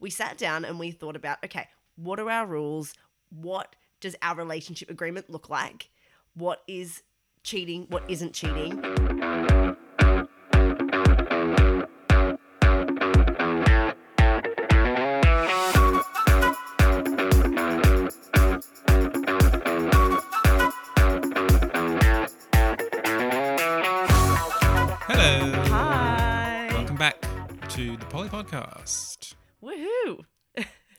we sat down and we thought about okay, what are our rules? What does our relationship agreement look like? What is cheating? What isn't cheating? Hello. Hi. Welcome back to the Poly Podcast, Woohoo.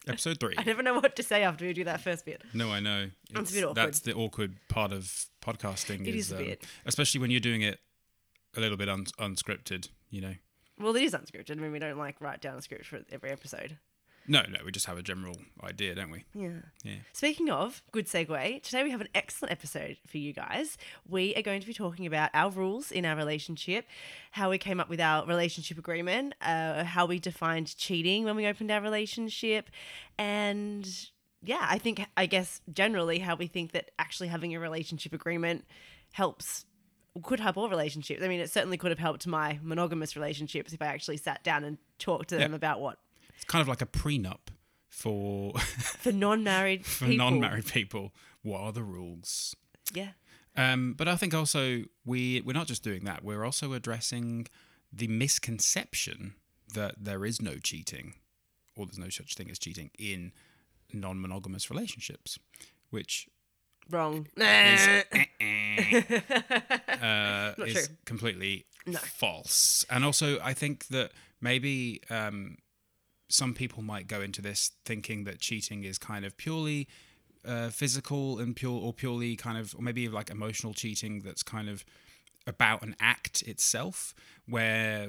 episode three. I never know what to say after we do that first bit. No, I know. It's a bit awkward. That's the awkward part of podcasting. It is a um, bit. especially when you're doing it a little bit un- unscripted. You know. Well, it is unscripted. I mean, we don't like write down a script for every episode. No, no, we just have a general idea, don't we? Yeah. Yeah. Speaking of, good segue. Today we have an excellent episode for you guys. We are going to be talking about our rules in our relationship, how we came up with our relationship agreement, uh, how we defined cheating when we opened our relationship, and yeah, I think, I guess, generally how we think that actually having a relationship agreement helps. Could help all relationships. I mean, it certainly could have helped my monogamous relationships if I actually sat down and talked to them Yeah. about what kind of like a prenup for for non-married for people. non-married people. What are the rules? Yeah. Um, but I think also we we're not just doing that. We're also addressing the misconception that there is no cheating, or there's no such thing as cheating in non-monogamous relationships, which Wrong. is, uh, Not is completely No. false. And also, I think that maybe um, some people might go into this thinking that cheating is kind of purely uh, physical and pure, or purely kind of, or maybe like emotional cheating that's kind of about an act itself. Where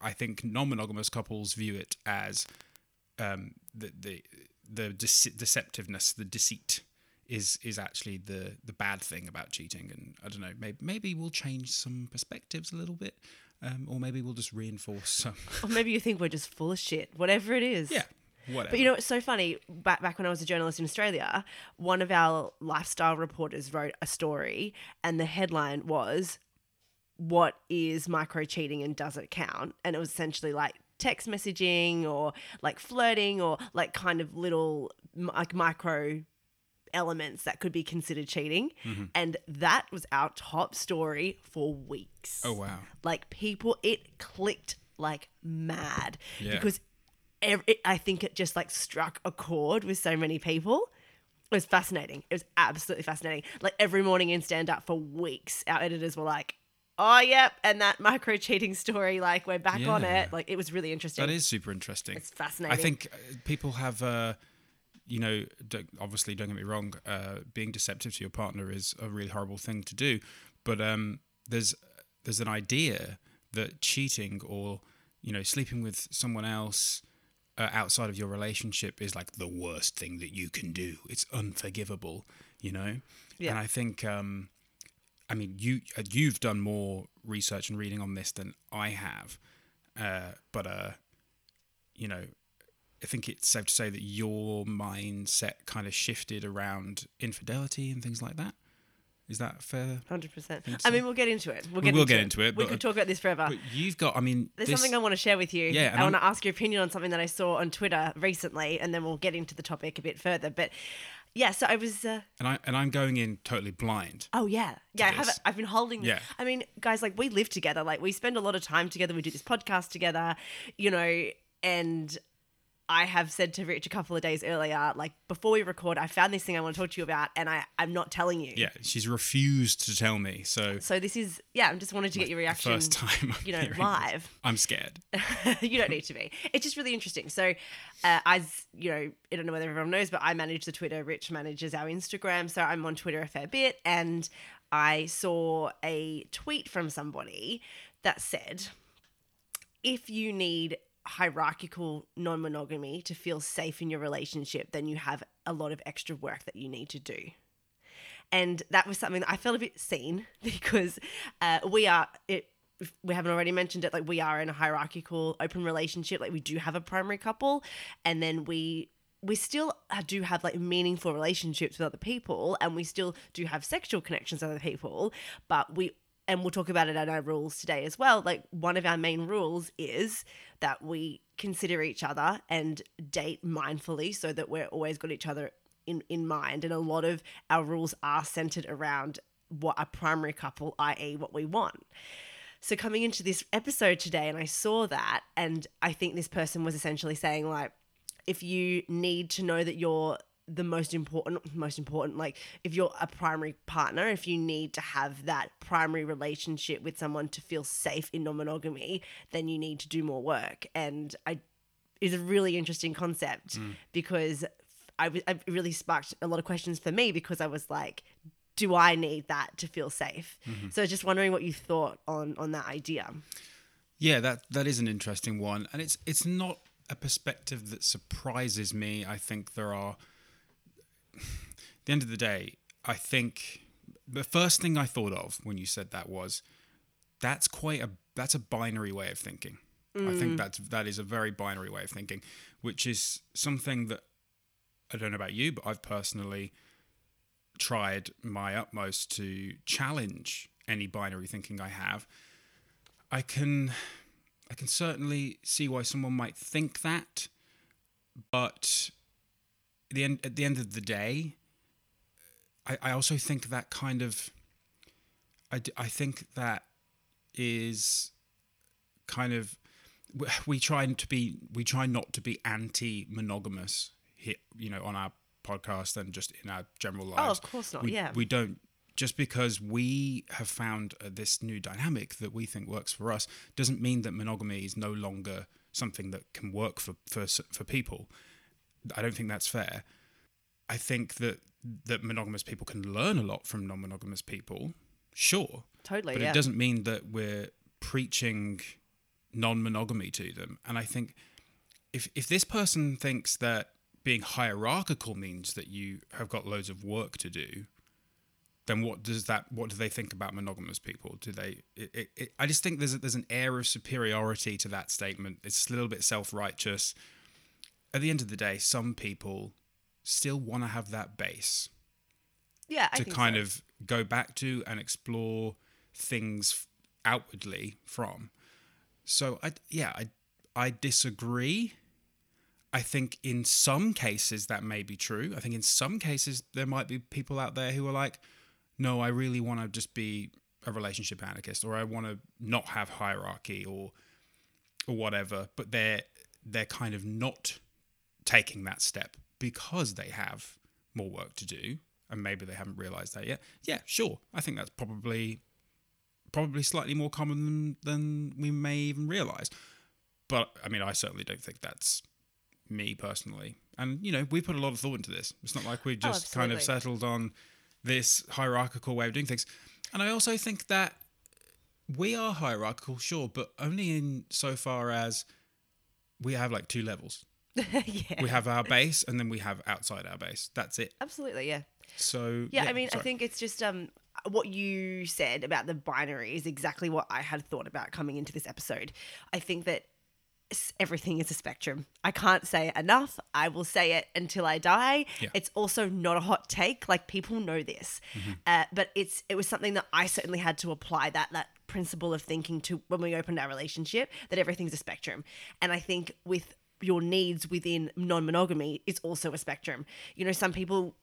I think non-monogamous couples view it as um, the the the dece- deceptiveness, the deceit is is actually the the bad thing about cheating. And I don't know, maybe maybe we'll change some perspectives a little bit, um, or maybe we'll just reinforce some. Or maybe you think we're just full of shit, whatever it is. yeah, whatever. But you know, it's so funny. Back back when I was a journalist in Australia, one of our lifestyle reporters wrote a story, and the headline was, "What is micro cheating and does it count?" And it was essentially like text messaging or like flirting or like kind of little like micro elements that could be considered cheating. Mm-hmm. And that was our top story for weeks. oh wow, like people it clicked like mad Yeah. because ev it, i think it just like struck a chord with so many people it was fascinating it was absolutely fascinating like every morning in stand up for weeks our editors were like oh yep and that micro cheating story like we're back on it like it was really interesting that is super interesting. it's fascinating I think uh, people have, uh, you know, don't, obviously, don't get me wrong, uh, being deceptive to your partner is a really horrible thing to do. But um, there's there's an idea that cheating or you know sleeping with someone else uh, outside of your relationship is like the worst thing that you can do. It's unforgivable, you know. Yeah. And I think, um, I mean, you uh, you've done more research and reading on this than I have, uh, but uh, you know, I think it's safe to say that your mindset kind of shifted around infidelity and things like that. Is that fair? 100% i mean we'll get into it we'll get, We get, will into, get it. into it, we could talk about this forever But you've got, I mean, There's this, something I want to share with you. Yeah, I want to ask your opinion on something that I saw on Twitter recently, and then we'll get into the topic a bit further. But yeah, so I was. Uh, and I and I'm going in totally blind. oh yeah, yeah. I have. this. I've been holding. Yeah. I mean, guys, like we live together. Like we spend a lot of time together. We do this podcast together. You know, and I have said to Rich a couple of days earlier, like before we record, I found this thing I want to talk to you about, and I I'm not telling you. Yeah, she's refused to tell me. So So this is yeah. I'm just wanted to get your reaction. first time, I'm You know, hearing this. live. I'm scared. you don't need to be. It's just really interesting. So, uh, as you know, I don't know whether everyone knows, but I manage the Twitter. Rich manages our Instagram, so I'm on Twitter a fair bit. And I saw a tweet from somebody that said, "If you need hierarchical non-monogamy to feel safe in your relationship, then you have a lot of extra work that you need to do." And that was something that I felt a bit seen because uh, we are it. We haven't already mentioned it. Like we are in a hierarchical open relationship. Like we do have a primary couple, and then we we still uh, do have like meaningful relationships with other people, and we still do have sexual connections with other people. But we and we'll talk about it in our rules today as well. Like one of our main rules is that we consider each other and date mindfully so that we're always got each other in, in mind. And a lot of our rules are centered around what a primary couple, i.e., what we want. So coming into this episode today, and I saw that, and I think this person was essentially saying, like, if you need to know that you're the most important most important like if you're a primary partner if you need to have that primary relationship with someone to feel safe in non-monogamy then you need to do more work. And i is a really interesting concept mm. because I was it really sparked a lot of questions for me because i was like do i need that to feel safe? Mm-hmm. So just wondering what you thought on on that idea. Yeah, that that is an interesting one, and it's it's not a perspective that surprises me. I think there are. At the end of the day, I think the first thing I thought of when you said that was that's quite a that's a binary way of thinking. I think mm. that's that is a very binary way of thinking, which is something that I don't know about you, but I've personally tried my utmost to challenge any binary thinking I have. I can I can certainly see why someone might think that, but the end at the end of the day, I, I also think that kind of I, I think that is kind of we- try to be we try not to be anti-monogamous here you know on our podcast and just in our general lives Oh, of course not, we, yeah. we don't just because we have found uh, this new dynamic that we think works for us doesn't mean that monogamy is no longer something that can work for for for people i don't think that's fair. I think that that monogamous people can learn a lot from non-monogamous people sure. Totally, but yeah. it doesn't mean that we're preaching non-monogamy to them. And i think if if this person thinks that being hierarchical means that you have got loads of work to do then what does that what do they think about monogamous people? Do they it, it, it, i just think there's a, there's an air of superiority to that statement. It's a little bit self-righteous at the end of the day some people still want to have that base yeah I to kind so. of go back to and explore things outwardly from. So I yeah, I I disagree. I think in some cases that may be true. I think in some cases there might be people out there who are like, no, I really want to just be a relationship anarchist or I want to not have hierarchy or or whatever, but they're they're kind of not taking that step because they have more work to do and maybe they haven't realized that yet. Yeah, sure. I think that's probably probably slightly more common than, than we may even realize. But I mean, I certainly don't think that's me personally. And you know, we put a lot of thought into this. It's not like we oh, just kind of settled on this hierarchical way of doing things. And I also think that we are hierarchical, sure, but only in so far as we have like two levels. yeah We have our base and then we have outside our base. That's it. absolutely yeah So Yeah, I mean, I think it's just um what you said about the binary is exactly what I had thought about coming into this episode. I think that everything is a spectrum. I can't say enough. I will say it until I die. Yeah. It's also not a hot take. Like people know this, uh, but it's it was something that I certainly had to apply that that principle of thinking to when we opened our relationship that everything's a spectrum. And I think with your needs within non-monogamy is also a spectrum. You know, some people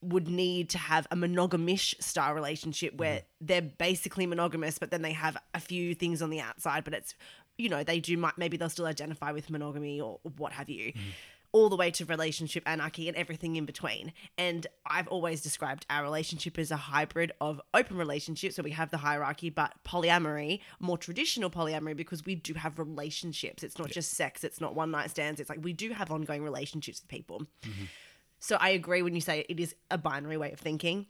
would need to have a monogamish style relationship where mm. they're basically monogamous, but then they have a few things on the outside, but it's, you know, they do, might, maybe they'll still identify with monogamy or what have you, mm. All the way to relationship anarchy and everything in between. And I've always described our relationship as a hybrid of open relationships, so we have the hierarchy, but polyamory, more traditional polyamory, because we do have relationships. It's not just sex, it's not one night stands, it's like we do have ongoing relationships with people. Mm-hmm. So I agree when you say it is a binary way of thinking.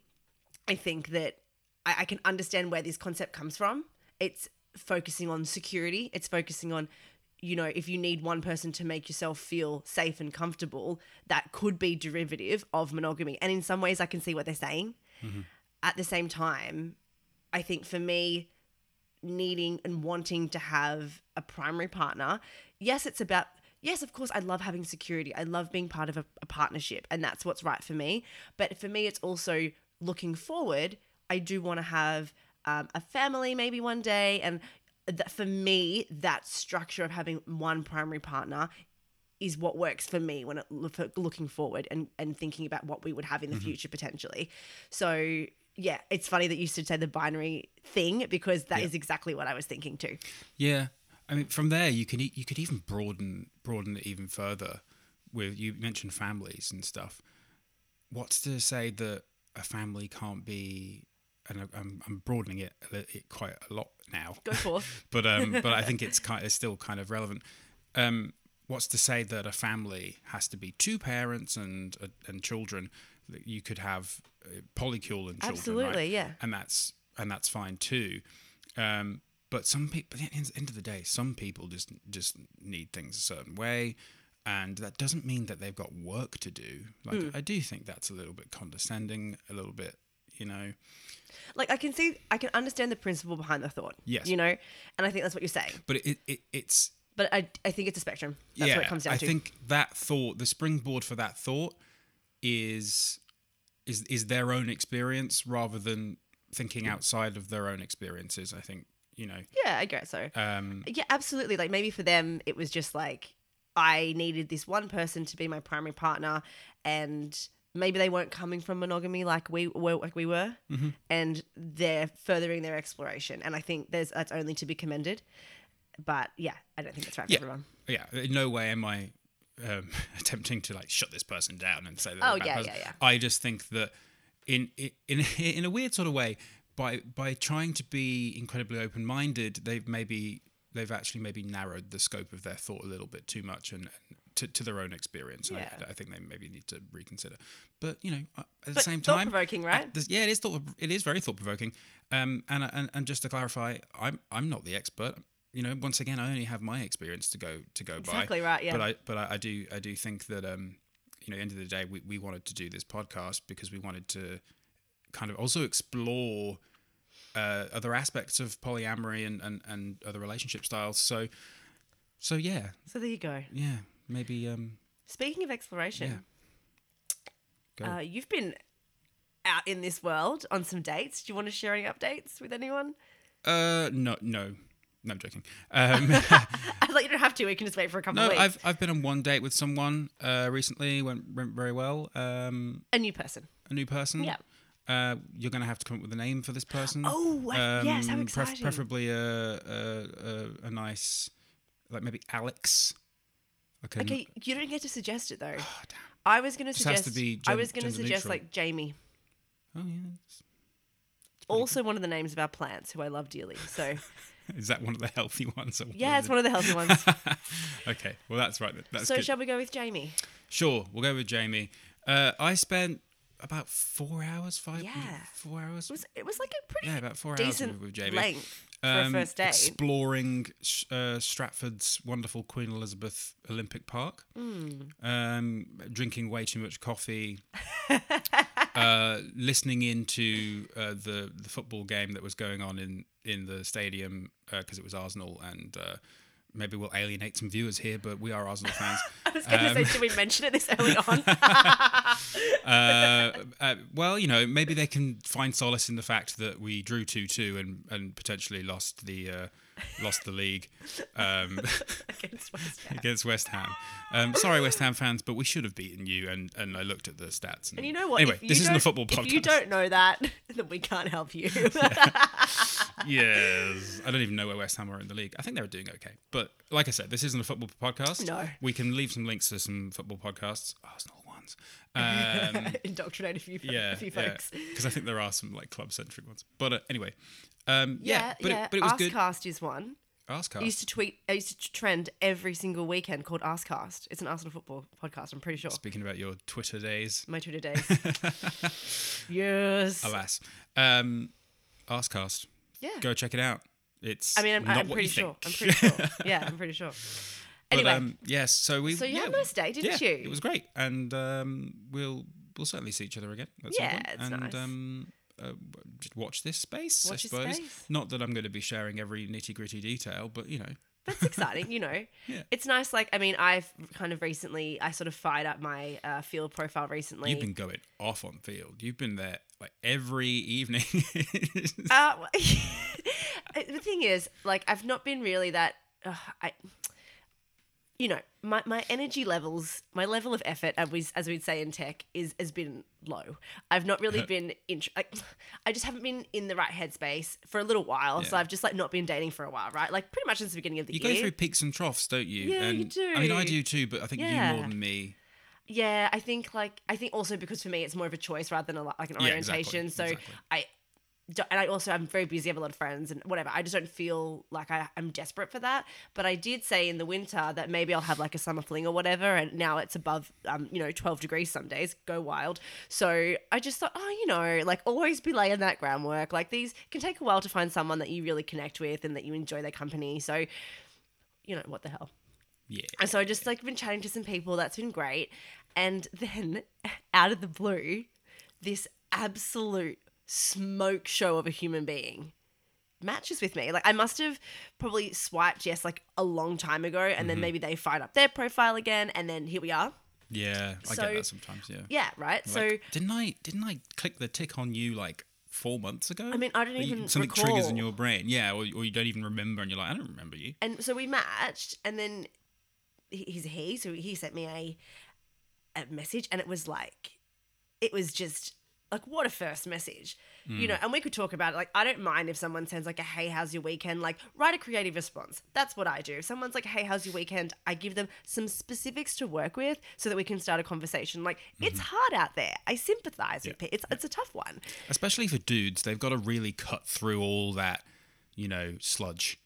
I think that I, I can understand where this concept comes from. It's focusing on security. It's focusing on, you know, if you need one person to make yourself feel safe and comfortable, that could be derivative of monogamy. And in some ways, I can see what they're saying. At the same time, I think for me, needing and wanting to have a primary partner, yes, it's about, yes, of course, I love having security. I love being part of a, a partnership, and that's what's right for me. But for me, it's also looking forward. I do want to have um, a family maybe one day, and that for me, that structure of having one primary partner is what works for me when it, for looking forward and, and thinking about what we would have in the mm-hmm. future potentially. So yeah, it's funny that you should say the binary thing because that is Yeah. exactly what I was thinking too. Yeah, I mean, from there you can you could even broaden broaden it even further. With you mentioned families and stuff. What's to say that a family can't be? And I'm, I'm broadening it, it quite a lot now. Go forth. but um, but I think it's kind it's still kind of relevant. Um, what's to say that a family has to be two parents and uh, and children? You could have uh, polycule and children, right? Absolutely, yeah. and that's and that's fine too. Um, but some people, at the end- of the day, some people just just need things a certain way, and that doesn't mean that they've got work to do. Like Hmm. I do think that's a little bit condescending, a little bit, you know. Like I can see, I can understand the principle behind the thought. Yes. You know, and I think that's what you're saying. But it, it it's But I, I think it's a spectrum. That's yeah, what it comes down I to. I think that thought, the springboard for that thought, is is is their own experience rather than thinking outside of their own experiences. I think you know. yeah, I guess so. Um, Yeah, absolutely. Like maybe for them, it was just like I needed this one person to be my primary partner, and maybe they weren't coming from monogamy like we were, like we were, Mm-hmm. and they're furthering their exploration. And I think there's that's only to be commended. But yeah, I don't think that's right for Yeah. everyone. yeah, in no way am I um, attempting to like shut this person down and say that. Oh, they're a bad yeah, person. yeah, yeah. I just think that in in in a weird sort of way, by by trying to be incredibly open minded, they've maybe they've actually maybe narrowed the scope of their thought a little bit too much and. To, to their own experience, And I- I, think they maybe need to reconsider. But you know, at the But same time, thought-provoking, right? uh, this- yeah, it is thought. It is very thought provoking. Um, and, and and just to clarify, I'm I'm not the expert. You know, once again, I only have my experience to go to go by. Exactly right, yeah. But I but I, I do I do think that um, you know, end of the day, we, we wanted to do this podcast because we wanted to kind of also explore uh, other aspects of polyamory and, and, and other relationship styles. So so yeah, So there you go. yeah, maybe um, Speaking of exploration, go. uh, you've been out in this world on some dates. Do you want to share any updates with anyone? uh, no, no, no, I'm joking. Um, I thought you don't have to. We can just wait for a couple No, of weeks. I've I've been on one date with someone uh, recently. Went went very well. Um, A new person. a new person. Yeah. Uh, you're gonna have to come up with a name for this person. Oh, I- yes, how Um, pref- exciting. preferably a, a a a nice, like maybe Alex. A- Okay, you don't get to suggest it though. Oh, damn. I was going to Just has suggest. to be I gen- was going to gender suggest neutral. like Jamie. Oh yeah. Also, one of the names of our plants who I love dearly. So Is that one of the healthy ones? or yeah, it's one of the healthy ones. okay, well that's right. then. That's so good. shall we go with Jamie? Sure, we'll go with Jamie. Uh, I spent about four hours, five, Yeah. four hours. It was it was like a pretty Yeah, about four hours decent with- Jamie. length um, first date. exploring uh, Stratford's wonderful Queen Elizabeth Olympic Park, Hmm. um, drinking way too much coffee, uh, listening into uh, the the football game that was going on in in the stadium because it was Arsenal and. Maybe we'll alienate some viewers here, but we are Arsenal fans. I was going to um, say, should we mention it this early on? uh, uh, well, you know, maybe they can find solace in the fact that we drew two two and and potentially lost the uh, lost the league um, Against West Ham. against West Ham. Um, sorry, West Ham fans, but we should have beaten you. And and I looked at the stats. And, And you know what? Anyway, this isn't a football podcast. If you don't know that, then we can't help you. yes, I don't even know where West Ham are in the league. I think they're doing okay, but like I said, this isn't a football podcast. No. we can leave some links to some football podcasts, Arsenal ones. Um, Indoctrinate a few, yeah, a few folks. because I think there are some like club centric ones. But uh, anyway, um, yeah, Yeah, but yeah. It, but it was good. Arsecast is one. Ask I used to tweet. I used to trend every single weekend called Arsecast. It's an Arsenal football podcast. I'm pretty sure. Speaking about your Twitter days, My Twitter days. yes. alas, um, Arsecast, Yeah. go check it out. It's I mean, I'm, not I'm pretty sure. think. I'm pretty sure. Yeah, I'm pretty sure. But, Anyway, um, yes, so we. so you yeah, had a nice day, didn't yeah, you? It was great, and um, we'll we'll certainly see each other again. At some Yeah, point. it's and nice. um, uh, just watch this space. Watch I suppose. space. Not that I'm going to be sharing every nitty gritty detail, but you know, That's exciting, you know. Yeah. It's nice. Like, I mean, I've kind of recently, I sort of fired up my uh, Feeld profile recently. you've been going off on Feeld. You've been there like every evening. Uh, the thing is, like, I've not been really that. Uh, I, you know, my, my energy levels, my level of effort, as we as we'd say in tech, is has been low. I've not really been in. Like, I just haven't been in the right headspace for a little while. So I've just like not been dating for a while, right? Like pretty much since the beginning of the You year. You go through peaks and troughs, don't you? Yeah, you and, I mean, I do. do too, but I think you more than me. Yeah, I think like I think also because for me it's more of a choice rather than a, like an Yeah, orientation. exactly, so exactly. I and I also I'm very busy, I have a lot of friends and whatever. I just don't feel like I, I'm desperate for that. But I did say in the winter that maybe I'll have like a summer fling or whatever. And now it's above um you know 12 degrees some days. Go wild. So I just thought, oh you know like always be laying that groundwork. Like these can take a while to find someone that you really connect with and that you enjoy their company. So you know what the hell. Yeah. And so I just like been chatting to some people. That's been great. And then out of the blue, this absolute smoke show of a human being matches with me. Like I must have probably swiped yes like a long time ago, and Mm-hmm. then maybe they fired up their profile again, and then here we are. Yeah, I So- get that sometimes. Yeah. Yeah, right. so didn't I didn't I click the tick on you like four months ago? I mean, I don't you- even something triggers in your brain. Yeah, or, or you don't even remember, and you're like, I don't remember you. and so we matched, and then he's a he, so he sent me a a message, and it was like, it was just like what a first message, you know. Mm. And we could talk about it. Like, I don't mind if someone sends like a hey, how's your weekend? Like, write a creative response. That's what I do. If someone's like, hey, how's your weekend? I give them some specifics to work with so that we can start a conversation. Like, mm-hmm. it's hard out there. I sympathize with it. It's it's a tough one. Especially for dudes, they've got to really cut through all that, you know, sludge.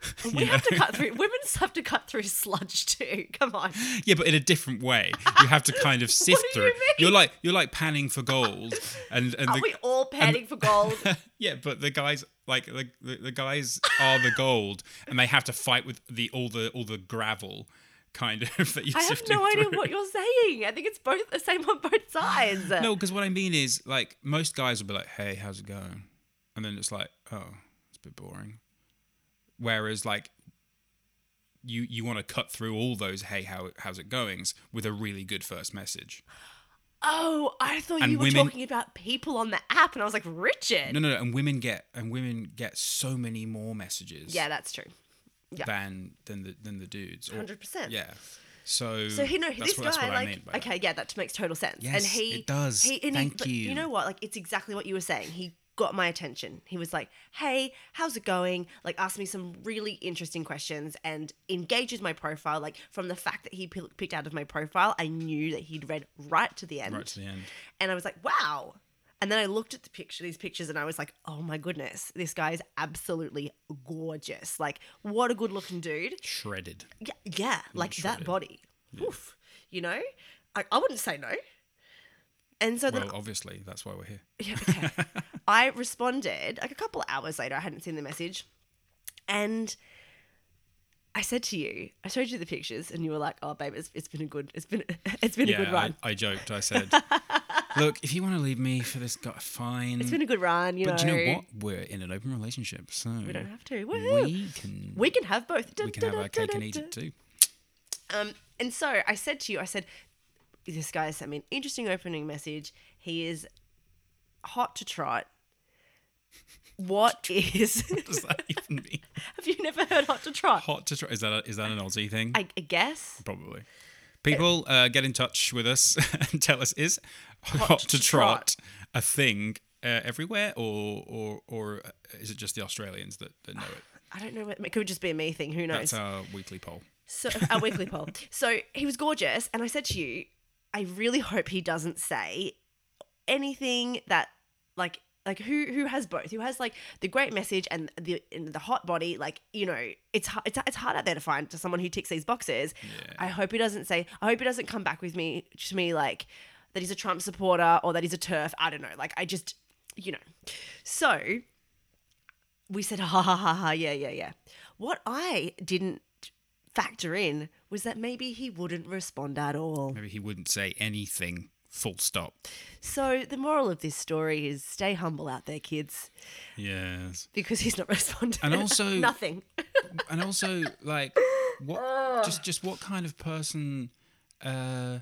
We have to cut through. Women have to cut through sludge too. Come on. Yeah, but in a different way. You have to kind of sift do you through. it. mean? You're like you're like panning for gold, and and Are the, we all panning for gold? yeah, but the guys like the, the the guys are the gold, and they have to fight with the all the all the gravel kind of that you I have no idea what you're saying. I think it's both the same on both sides. No, because what I mean is like most guys will be like, "Hey, how's it going?" And then it's like, "Oh, it's a bit boring." Whereas like you you want to cut through all those "Hey, how how's it goings" with a really good first message. Oh, I thought And you were women- talking about people on the app, and I was like, Richard. No, no, no, and women get and women get so many more messages. Yeah, that's true. Yeah. Than than the than the dudes. Or- 100%. Yeah. So So he no, that's this what, guy like by that. okay, yeah, that makes total sense. and Yes, he it does. He, and he- Thank but you. You know what? Like it's exactly what you were saying. He got my attention. He was like, "Hey, how's it going?" Like asked me some really interesting questions and engages my profile. Like from the fact that he p- picked out of my profile, I knew that he'd read right to the end. Right to the end. And I was like, wow. And then I looked at the picture, these pictures, and I was like, oh my goodness, this guy is absolutely gorgeous. Like, what a good looking dude. Shredded. Yeah, yeah like that shredded. body. Oof. You know, I, I wouldn't say no. And so then Well, obviously, that's why we're here. yeah, okay. I responded like a couple of hours later. I hadn't seen the message, and I said to you, I showed you the pictures, and you were like, "Oh, babe, it's, it's been a good, it's been, it's been a good yeah, run. I, I joked. I said, "Look, if you want to leave me for this guy, fine." it's been a good run." You but know, do you know what? We're in an open relationship, so we don't have to. Woohoo. we can We can have both. we can have our cake and eat it too. Um, and so I said to you, I said, this guy sent me an interesting opening message. He is hot to trot. What is? What does that even mean? have you never heard hot to trot? Hot to try. Is that a, is that an Aussie thing? I, I guess. Probably. People, uh, get in touch with us and tell us: Is hot, to, to trot, a thing uh, everywhere, or or or uh, is it just the Australians that, that know it? I don't know. It could just be a me thing. Who knows? That's our weekly poll. So our weekly poll. So he was gorgeous, and I said to you, I really hope he doesn't say anything that like like who who has both? Who has like the great message and the and the hot body? Like you know it's hard it's, it's hard out there to find to someone who ticks these boxes. Yeah. i hope he doesn't say i hope he doesn't come back with me to me like that he's a trump supporter or that he's a TERF. I don't know. Like i just you know. So we said ha ha ha ha. Yeah yeah yeah. What i didn't factor in was that maybe he wouldn't respond at all Maybe he wouldn't say anything. Full stop. So the moral of this story is stay humble out there, kids, Yes. because he's not responding. And also- nothing. and also like what just just what kind of person uh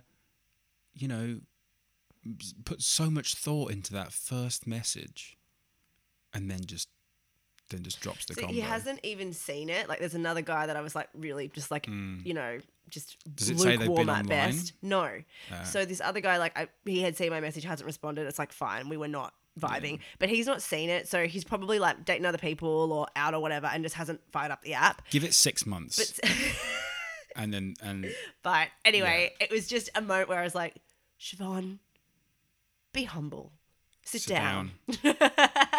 you know put so much thought into that first message and then just then just drops the So combo. he hasn't even seen it. Like, there's another guy that I was like, really, just like, you know, just. Does it say they've lukewarm been at online? best. No. Ah. so this other guy, like, I, he had seen my message, hasn't responded. It's like, fine, we were not vibing, but he's not seen it. So he's probably like dating other people or out or whatever, and just hasn't fired up the app. Give it six months, But, and then and but anyway, it was just a moment where I was like, Siobhan, be humble, sit, sit down. down.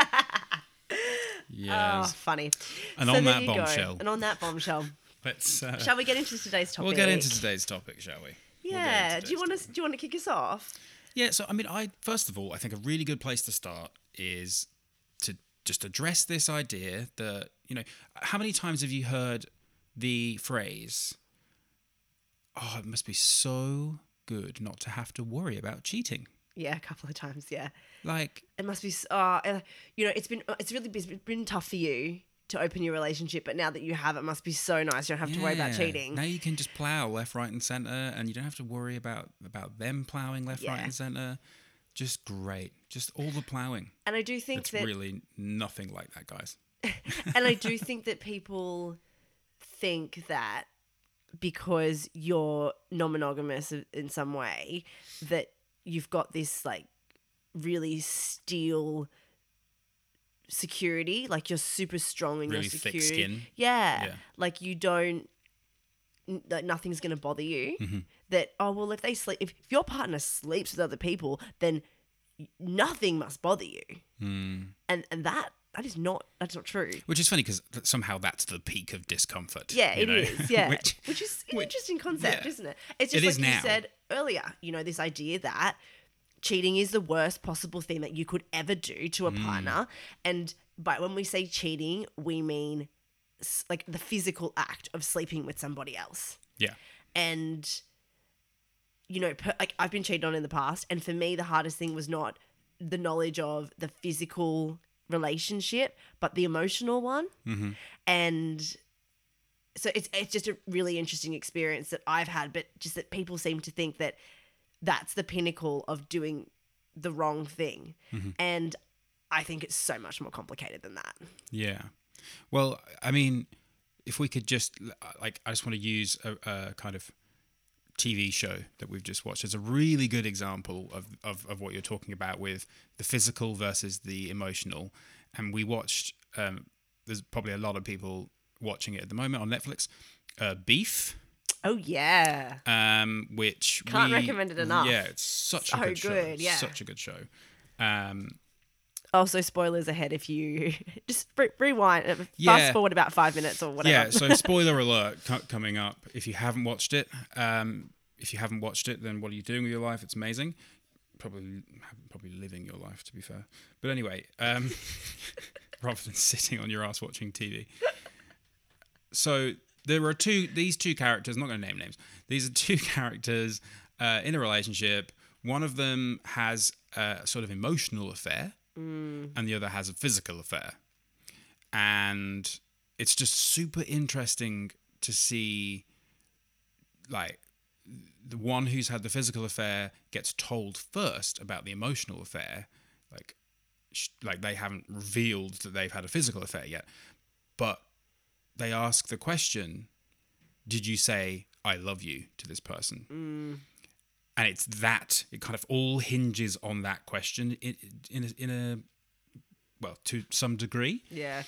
Oh, funny. And So on that you go. bombshell, And on that bombshell, let's. Uh, shall we get into today's topic? we'll get into today's topic, shall we? We'll Yeah. do you want to? Do you want to kick us off? Yeah, so I mean, I first of all, I think a really good place to start is to just address this idea that you know, how many times have you heard the phrase, "Oh, it must be so good not to have to worry about cheating." Yeah, a couple of times. Yeah, Like, it must be. Uh, you know, it's been it's really been, been tough for you to open your relationship, but now that you have, it must be so nice. You don't have to worry about yeah, cheating. Now you can just plow left, right, and center, and you don't have to worry about about them plowing left, right, Yeah. and center. Just great, just all the plowing. And I do think It's that, really nothing like that, guys. and I do think that people think that because you're non-monogamous in some way, that you've got this like really steel security, like you're super strong in Really your thick security. skin. Yeah. Yeah. Like you don't like nothing's to bother you. Mm-hmm. That oh well if they sleep if, if your partner sleeps with other people, then nothing must bother you. Hmm. And and that that is not that's not true. Which is funny because somehow that's the peak of discomfort. Yeah, it know? is. Yeah, Which- which, is an which- interesting concept, yeah. isn't it? It's It just is like you now. said earlier. You know, this idea that cheating is the worst possible thing that you could ever do to a Mm. partner, and by when we say cheating, we mean like the physical act of sleeping with somebody else. yeah. and you know per, like i've been cheated on in the past and for me the hardest thing was not the knowledge of the physical relationship but the emotional one Mm-hmm. and so it's it's just a really interesting experience that i've had but just that people seem to think that that's the pinnacle of doing the wrong thing and i think it's so much more complicated than that Yeah. Well, I mean, if we could just like, I just want to use a, a kind of TV show that we've just watched is a really good example of, of, of what you're talking about with the physical versus the emotional. And we watched, um, there's probably a lot of people watching it at the moment on Netflix, uh, Beef. oh yeah um, which Can't we- recommend it enough. Yeah, it's such a So good show. good, yeah. such a good show. Um, Also, spoilers ahead if you just re- rewind, uh, fast Yeah. forward about five minutes or whatever. yeah, so spoiler alert co- coming up. If you haven't watched it, um, if you haven't watched it, then what are you doing with your life? It's amazing. Probably, probably living your life, to be fair. But anyway, um, rather than sitting on your ass watching TV. So there are two. These two characters. I'm not going to name names. These are two characters uh, in a relationship. One of them has a sort of emotional affair, Mm. and the other has a physical affair. And it's just super interesting to see, like, the one who's had the physical affair gets told first about the emotional affair, like, sh- like they haven't revealed that they've had a physical affair yet, but they ask the question, "Did you say I love you to this person?" Mm. And it's that it kind of all hinges on that question in in a, in a well to some degree. yeah.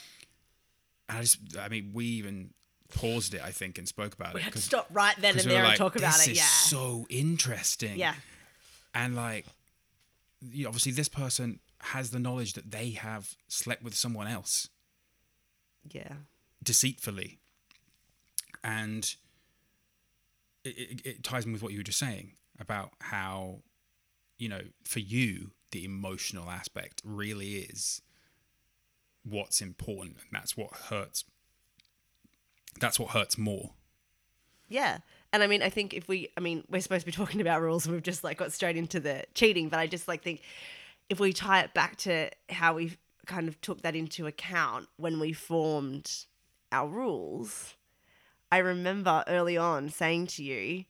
And I just, I mean, we even paused it, I think, and spoke about We it We had to stop right then and we there were and like, talk about this it. is Yeah. so interesting. yeah. and like, you know, obviously, this person has the knowledge that they have slept with someone else Yeah. deceitfully, and it, it, it ties in with what you were just saying about how, you know, for you, the emotional aspect really is what's important, and that's what hurts. That's what hurts more. Yeah. And I mean, I think if we, I mean, we're supposed to be talking about rules and we've just like got straight into the cheating, but I just like think if we tie it back to how we kind of took that into account when we formed our rules, I remember early on saying to you,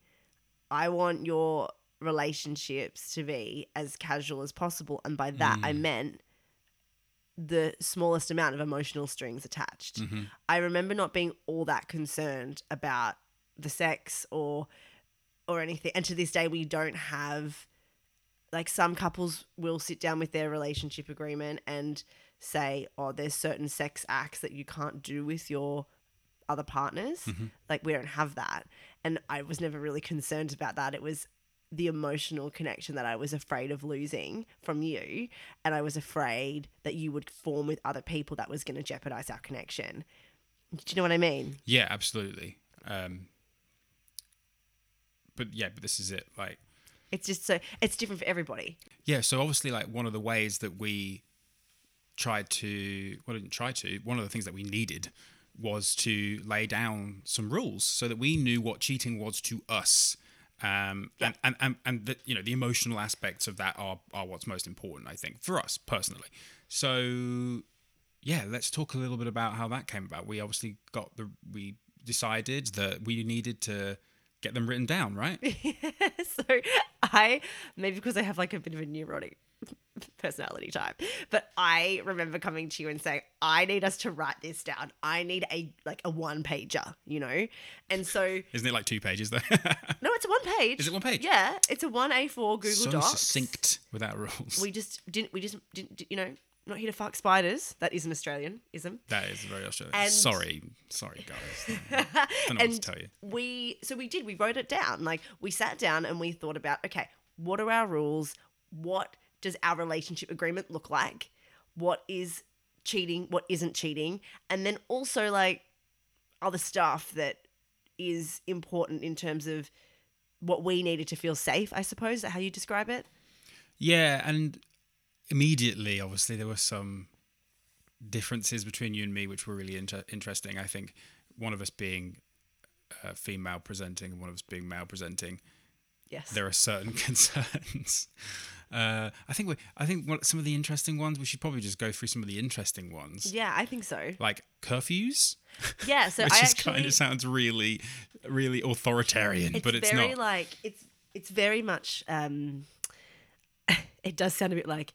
I want your relationships to be as casual as possible. And by that, I meant the smallest amount of emotional strings attached. Mhm. I remember not being all that concerned about the sex or or anything. And to this day we don't have like some couples will sit down with their relationship agreement and say, "Oh, there's certain sex acts that you can't do with your other partners." Like we don't have that. And I was never really concerned about that. It was the emotional connection that I was afraid of losing from you, and I was afraid that you would form with other people that was going to jeopardize our connection. Do you know what I mean? Yeah, absolutely. Um, but yeah, but this is it. Like, It's just so it's different for everybody. yeah. So obviously, like one of the ways that we tried to, well, didn't try to. One of the things that we needed was to lay down some rules so that we knew what cheating was to us. Um, and, and, and, and the, you know, the emotional aspects of that are, are what's most important, I think, for us personally. So, yeah, let's talk a little bit about how that came about. We obviously got the, we decided that we needed to get them written down, right? so I maybe because I have like a bit of a neurotic personality type, but I remember coming to you and saying, I need us to write this down. I need a like a one pager, you know? And so Isn't it like two pages though? no, it's a one page. Is it one page? Yeah. It's a one A4 Google so Docs. succinct without rules. We just didn't we just didn't you know, not here to fuck spiders. That is an Australian ism. that is very Australian. And- sorry, sorry guys. Don't know what to tell you. we so we did we wrote it down like we sat down and we thought about okay what are our rules what does our relationship agreement look like what is cheating what isn't cheating and then also like other stuff that is important in terms of what we needed to feel safe i suppose is that how you describe it Yeah, and immediately, obviously, there were some differences between you and me, which were really inter- interesting. I think one of us being uh, female presenting and one of us being male presenting, yes there are certain concerns. Uh, I think we, I think what, some of the interesting ones. We should probably just go through some of the interesting ones, yeah i think so like curfews, yeah so which i is kind of sounds really, really authoritarian, it's but it's very not. like it's it's very much um it does sound a bit like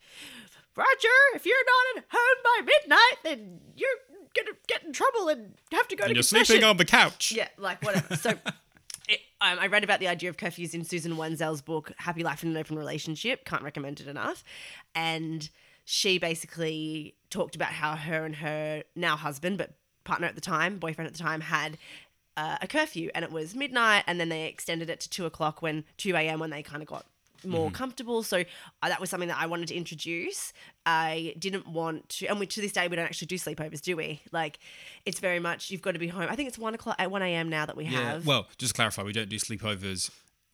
roger if you're not at home by midnight then you're gonna get in trouble and have to go and to you're confession. sleeping on the couch. yeah like whatever so it, um, i read about the idea of curfews in susan wenzel's book happy life in an open relationship. Can't recommend it enough. And she basically talked about how her and her now husband but partner at the time boyfriend at the time had uh, a curfew. And it was midnight and then they extended it to 2 o'clock when 2 a.m when they kind of got more comfortable so uh, that was something that i wanted to introduce i didn't want to and we, to this day we don't actually do sleepovers do we like it's very much you've got to be home i think it's 1 o'clock at 1 a.m now that we Yeah. have Well, just to clarify, we don't do sleepovers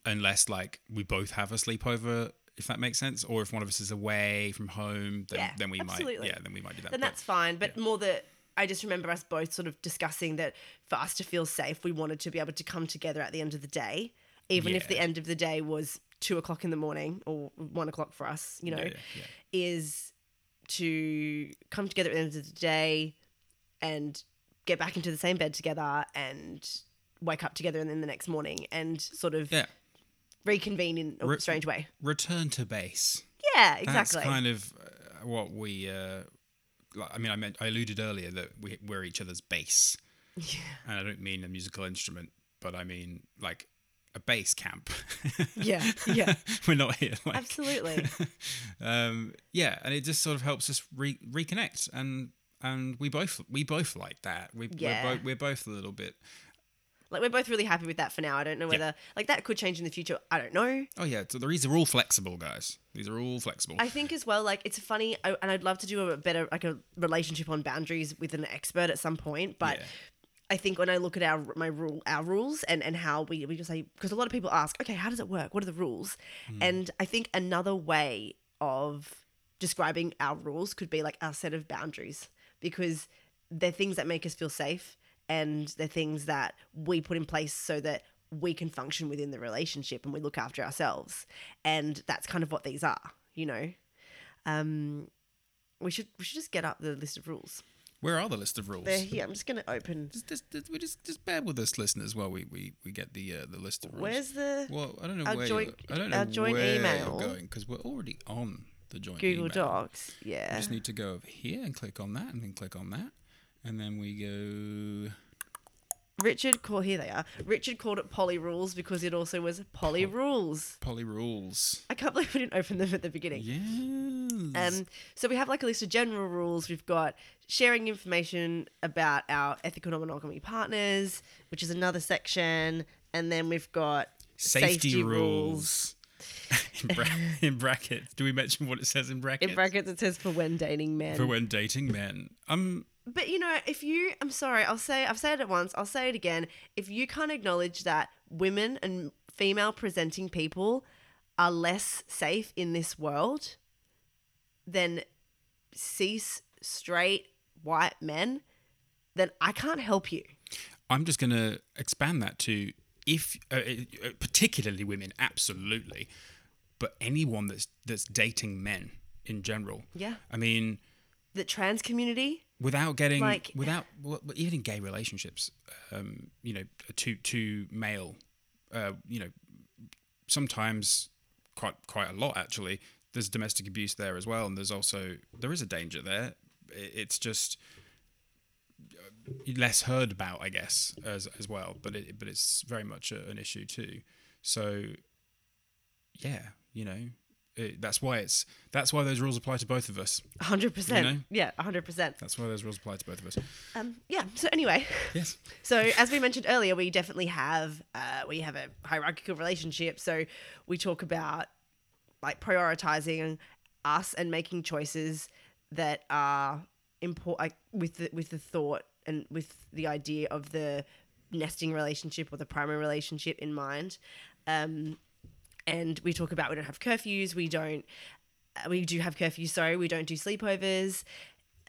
unless like we both have a sleepover, if that makes sense, or if one of us is away from home, then Yeah, then we absolutely. might yeah, then we might do that. then But- that's fine. But more that I just remember us both sort of discussing that for us to feel safe, we wanted to be able to come together at the end of the day, even if the end of the day was two o'clock in the morning or one o'clock for us, you know, yeah, yeah, yeah. is to come together at the end of the day and get back into the same bed together and wake up together and then the next morning and sort of reconvene in a Re- strange way. Return to base. Yeah, exactly. That's kind of uh, what we. Uh, I mean, I meant I alluded earlier that we, we're each other's base. yeah. and I don't mean a musical instrument, but I mean like a base camp. Yeah, yeah. we're not here. Like, Absolutely. um, yeah, and it just sort of helps us re- reconnect, and and we both we both like that. We, Yeah. we're, bo- we're both a little bit. Like we're both really happy with that for now. I don't know whether like that could change in the future. I don't know. Oh yeah, so these are all flexible, guys. These are all flexible. I think as well, like it's funny, I, and I'd love to do a better like a relationship on boundaries with an expert at some point. But Yeah. I think when I look at our my rule our rules and and how we we just say because a lot of people ask, okay, how does it work? What are the rules? Hmm. And I think another way of describing our rules could be like our set of boundaries because they're things that make us feel safe and they're things that we put in place so that we can function within the relationship and we look after ourselves and that's kind of what these are you know um we should we should just get up the list of rules Where are the list of rules? they're here i'm just going to open Just, just, just, we just, just bear with us, listeners, while we, we, we get the uh, the list of rules. where's the Well, I don't know our where joint- I don't know our joint where email? you're going because we're already on the joint Google email. Docs. We Yeah. just need to go over here and click on that, and then click on that, and then we go. Richard called here they are. Richard called it poly rules because it also was poly rules. Poly rules. I can't believe we didn't open them at the beginning. Yes. Um, so we have like a list of general rules. We've got sharing information about our ethical non-monogamy partners, which is another section, and then we've got safety, safety rules. in, bra- in brackets. Do we mention what it says in brackets? in brackets it says for when dating men. For when dating men. Um, But you know, if you, I'm sorry, I'll say, I've said it once, I'll say it again. If you can't acknowledge that women and female presenting people are less safe in this world, then cis, straight, white men, then I can't help you. I'm just going to expand that to if, uh, uh, particularly women, absolutely, but anyone that's that's dating men in general. Yeah. I mean, The trans community, without getting Like- without well, even in gay relationships, um, you know, two two male, uh, you know, sometimes quite quite a lot actually. There's domestic abuse there as well, and there's also there is a danger there. It's just less heard about, I guess, as as well. But it but it's very much a, an issue too. So yeah, you know, it, that's why it's that's why those rules apply to both of us. 100%. You know? Yeah, 100%. That's why those rules apply to both of us. Um, yeah, so anyway, Yes. So as we mentioned earlier, we definitely have uh, we have a hierarchical relationship. So we talk about like prioritizing us and making choices that are important like, with the, with the thought and with the idea of the nesting relationship or the primary relationship in mind. Um, and we talk about we don't have curfews, we don't uh, we do have curfews, sorry, we don't do sleepovers.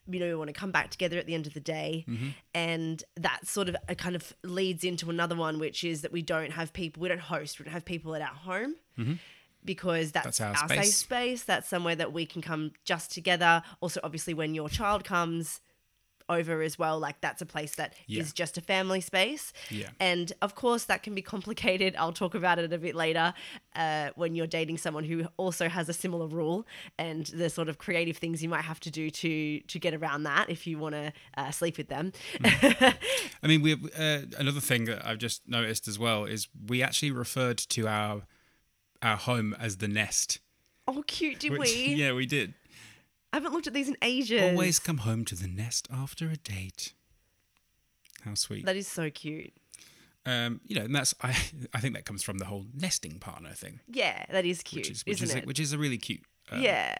You know, we want to come back together at the end of the day. And that sort of uh, kind of leads into another one, which is that we don't have people, we don't host, we don't have people at our home because that's, That's our our, safe space. space. That's somewhere that we can come just together. Also, obviously, when your child comes over as well, like that's a place that is Yeah. just a family space. Yeah. And of course, that can be complicated. I'll talk about it a bit later uh, when you're dating someone who also has a similar rule and the sort of creative things you might have to do to to get around that if you want to uh, sleep with them. I mean, we uh, another thing that I've just noticed as well is we actually referred to our our home as the nest. oh, cute, did which- we? Yeah, we did. I haven't looked at these in ages. Always come home to the nest after a date. How sweet. That is so cute. Um, you know, and that's I I think that comes from the whole nesting partner thing, Yeah, that is cute, which is which isn't is a, it? which is a really cute um, yeah,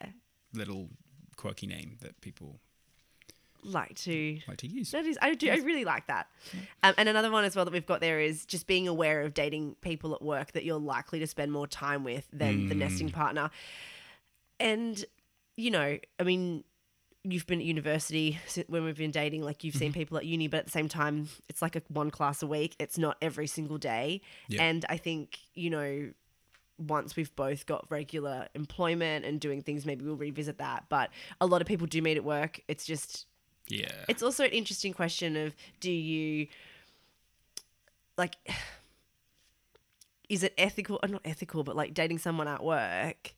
little quirky name that people like to like to use. That is, I do, I really like that. Um, and another one as well that we've got there is just being aware of dating people at work that you're likely to spend more time with than the nesting partner. And, you know, I mean, you've been at university when we've been dating, like you've seen people at uni, but at the same time, it's like a one class a week. It's not every single day. Yeah. And I think, you know, once we've both got regular employment and doing things, maybe we'll revisit that. But a lot of people do meet at work. It's just Yeah. it's also an interesting question of do you like is it ethical or not ethical but like dating someone at work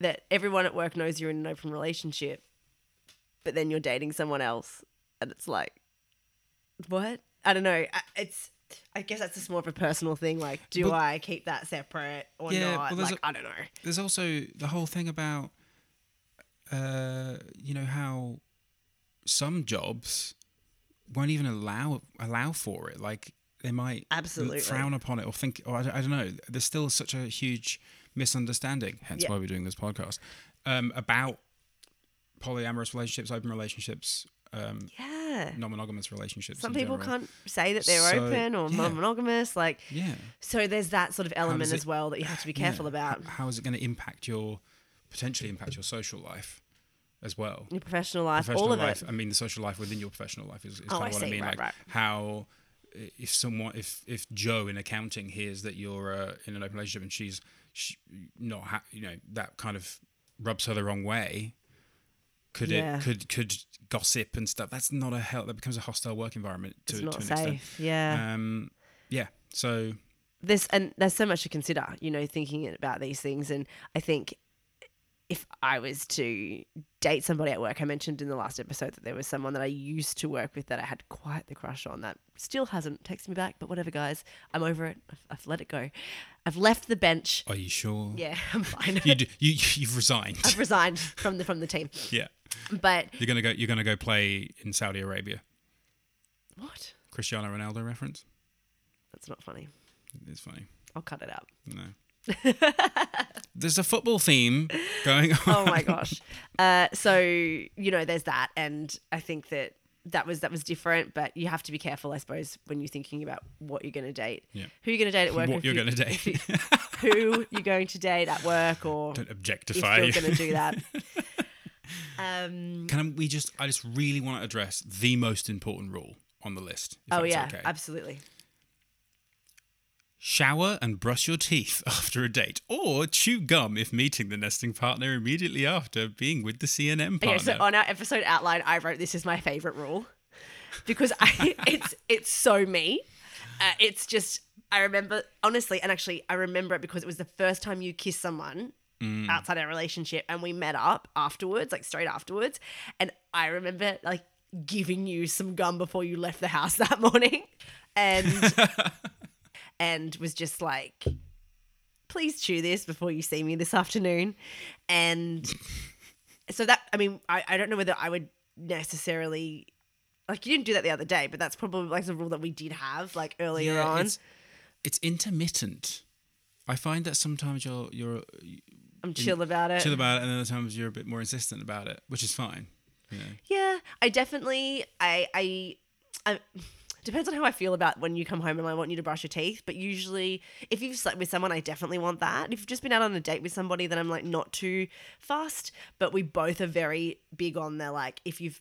that everyone at work knows you're in an open relationship but then you're dating someone else and it's like what? I don't know. It's i guess that's just more of a personal thing like do But- i keep that separate or Yeah, not? like I don't know. There's also the whole thing about, uh, you know how some jobs won't even allow allow for it. Like they might Absolutely. frown upon it or think, or I, don't- I don't know. There's still such a huge misunderstanding. Hence Yeah. why we're doing this podcast um, about polyamorous relationships, open relationships, um, yeah non-monogamous relationships. some people general. can't say that they're So, open or yeah. monogamous like Yeah. So there's that sort of element does as well that you have to be Yeah. careful about. H- How is it going to impact your potentially impact your social life as well? Your professional life, professional all of life. it. I mean, the social life within your professional life is, is Oh, kind I of what I mean. Right, like right. how if someone, if if Joe in accounting hears that you're uh, in an open relationship and she's she, not, ha- you know, that kind of rubs her the wrong way. Could Yeah. it could could gossip and stuff? That's not a hell. That becomes a hostile work environment to, It's to not extent. safe. Yeah. Um, yeah. So there's and there's so much to consider, you know, thinking about these things and I think if I was to date somebody at work, I mentioned in the last episode that there was someone that I used to work with that I had quite the crush on that still hasn't texted me back, but whatever, guys. I'm over it. I've, I've let it go. I've left the bench. Are you sure? Yeah, I'm fine. You, do, you you've resigned. I've resigned from the from the team. yeah. But You're gonna go. You're gonna go play in Saudi Arabia. what? Cristiano Ronaldo reference. That's not funny. It's funny. I'll cut it out. No. There's a football theme going on. oh my gosh. Uh, so you know, there's that, and I think that that was that was different. But you have to be careful, I suppose, when you're thinking about what you're going to date, Yeah. who you're going to date at work, What you're you- gonna date. you- who you're going to date at work, or Don't if objectify. you're going to do that. Um, Can we just? I just really want to address the most important rule on the list. If oh yeah, Okay. absolutely. Shower and brush your teeth after a date, or chew gum if meeting the nesting partner immediately after being with the CNM partner. Okay, so on our episode outline, I wrote this is my favorite rule because I it's it's so me. Uh, it's just I remember honestly, and actually I remember it because it was the first time you kissed someone outside our relationship, and we met up afterwards, like straight afterwards, and I remember like giving you some gum before you left the house that morning, and and was just like. Please chew this before you see me this afternoon. And so that I mean, I, I don't know whether I would necessarily like you didn't do that the other day, but that's probably like the rule that we did have like earlier Yeah, on. It's, it's intermittent. I find that sometimes you're you're I'm chill about it. chill about it, and other times you're a bit more insistent about it, which is fine. You know. yeah, I definitely I I I depends on how I feel about when you come home and I want you to brush your teeth. But usually, if you've slept with someone, I definitely want that. If you've just been out on a date with somebody, then I'm like not too fast. But we both are very big on their like if you've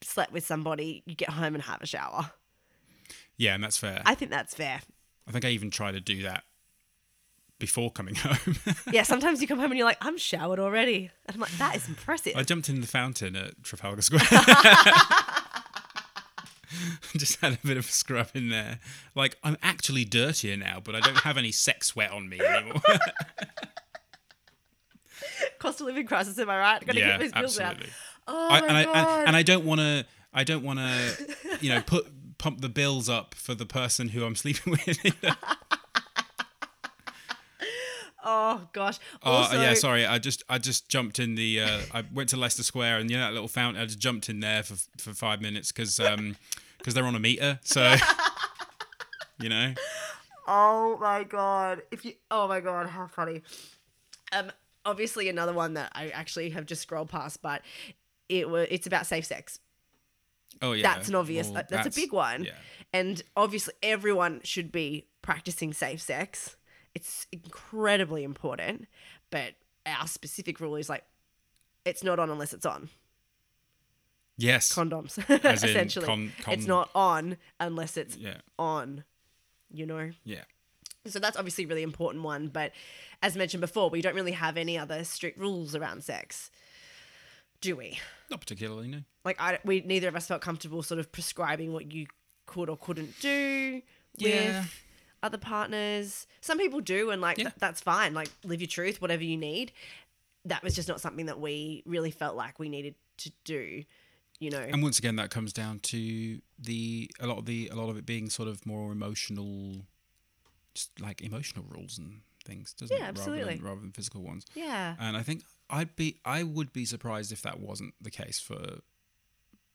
slept with somebody, you get home and have a shower. Yeah, and that's fair. I think that's fair. I think I even try to do that before coming home. Yeah, sometimes you come home and you're like, I'm showered already. And I'm like, that is impressive. I jumped in the fountain at Trafalgar Square. Just had a bit of a scrub in there. Like, I'm actually dirtier now, but I don't have any sex sweat on me anymore. Cost of living crisis, am I right? Gotta yeah, get those bills out. Oh I, my and, I, god. and, and I don't want to. I don't want to, you know, put pump the bills up for the person who I'm sleeping with. Oh gosh. Oh Also, yeah, sorry. I just I just jumped in the. Uh, I went to Leicester Square and you know that little fountain. I just jumped in there for for five minutes because um because they're on a meter. So you know. Oh my god. If you oh my god, how funny. Um obviously another one that I actually have just scrolled past, but it was it's about safe sex. Oh yeah. That's an obvious Well, that- that's, a big one. Yeah. And obviously everyone should be practicing safe sex. It's incredibly important, but our specific rule is like it's not on unless it's on. Yes. Condoms, As in essentially. con- con- it's not on unless it's yeah. on. You know. Yeah. So that's obviously a really important one. But as mentioned before, we don't really have any other strict rules around sex, do we? Not particularly. No. Like, I, we neither of us felt comfortable sort of prescribing what you could or couldn't do Yeah. with other partners. Some people do, and like Yeah. th- that's fine. Like, live your truth, whatever you need. That was just not something that we really felt like we needed to do. You know, And once again, that comes down to the a lot of the a lot of it being sort of more emotional, just like emotional rules and things, doesn't Yeah, it? absolutely. Rather than, rather than physical ones. yeah, And I think I'd be I would be surprised if that wasn't the case for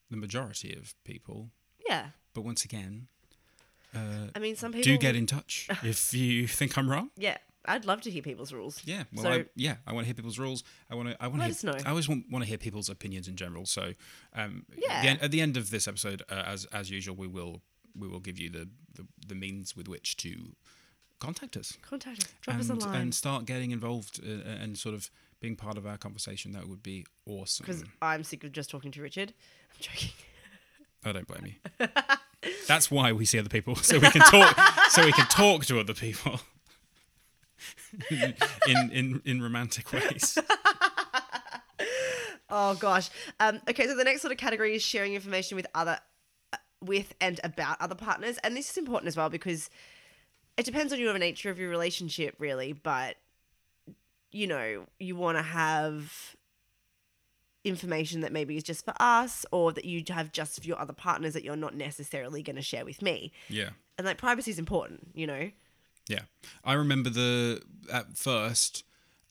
the majority of people. yeah. But once again, uh, I mean, some people do get in touch if you think I'm wrong. Yeah, I'd love to hear people's rules. Yeah, well, So- I, yeah, I want to hear people's rules. I want to. I want to. Let Hear, us know. I always want, want to hear people's opinions in general. So, um, at, the Yeah. end, at the end of this episode, uh, as as usual, we will we will give you the the, the means with which to contact us Contact us. Drop and us a line. and start getting involved uh, and sort of being part of our conversation. That would be awesome. because I'm sick of just talking to Richard. I'm joking. I don't blame you. That's why we see other people, so we can talk. so we can talk to other people in in in romantic ways. Oh gosh. Um, okay, so the next sort of category is sharing information with other, uh, with and about other partners, and this is important as well because it depends on your nature of your relationship, really. But you know, you want to have information that maybe is just for us or that you have just for your other partners that you're not necessarily going to share with me. Yeah. And like privacy is important, you know? Yeah, I remember the at first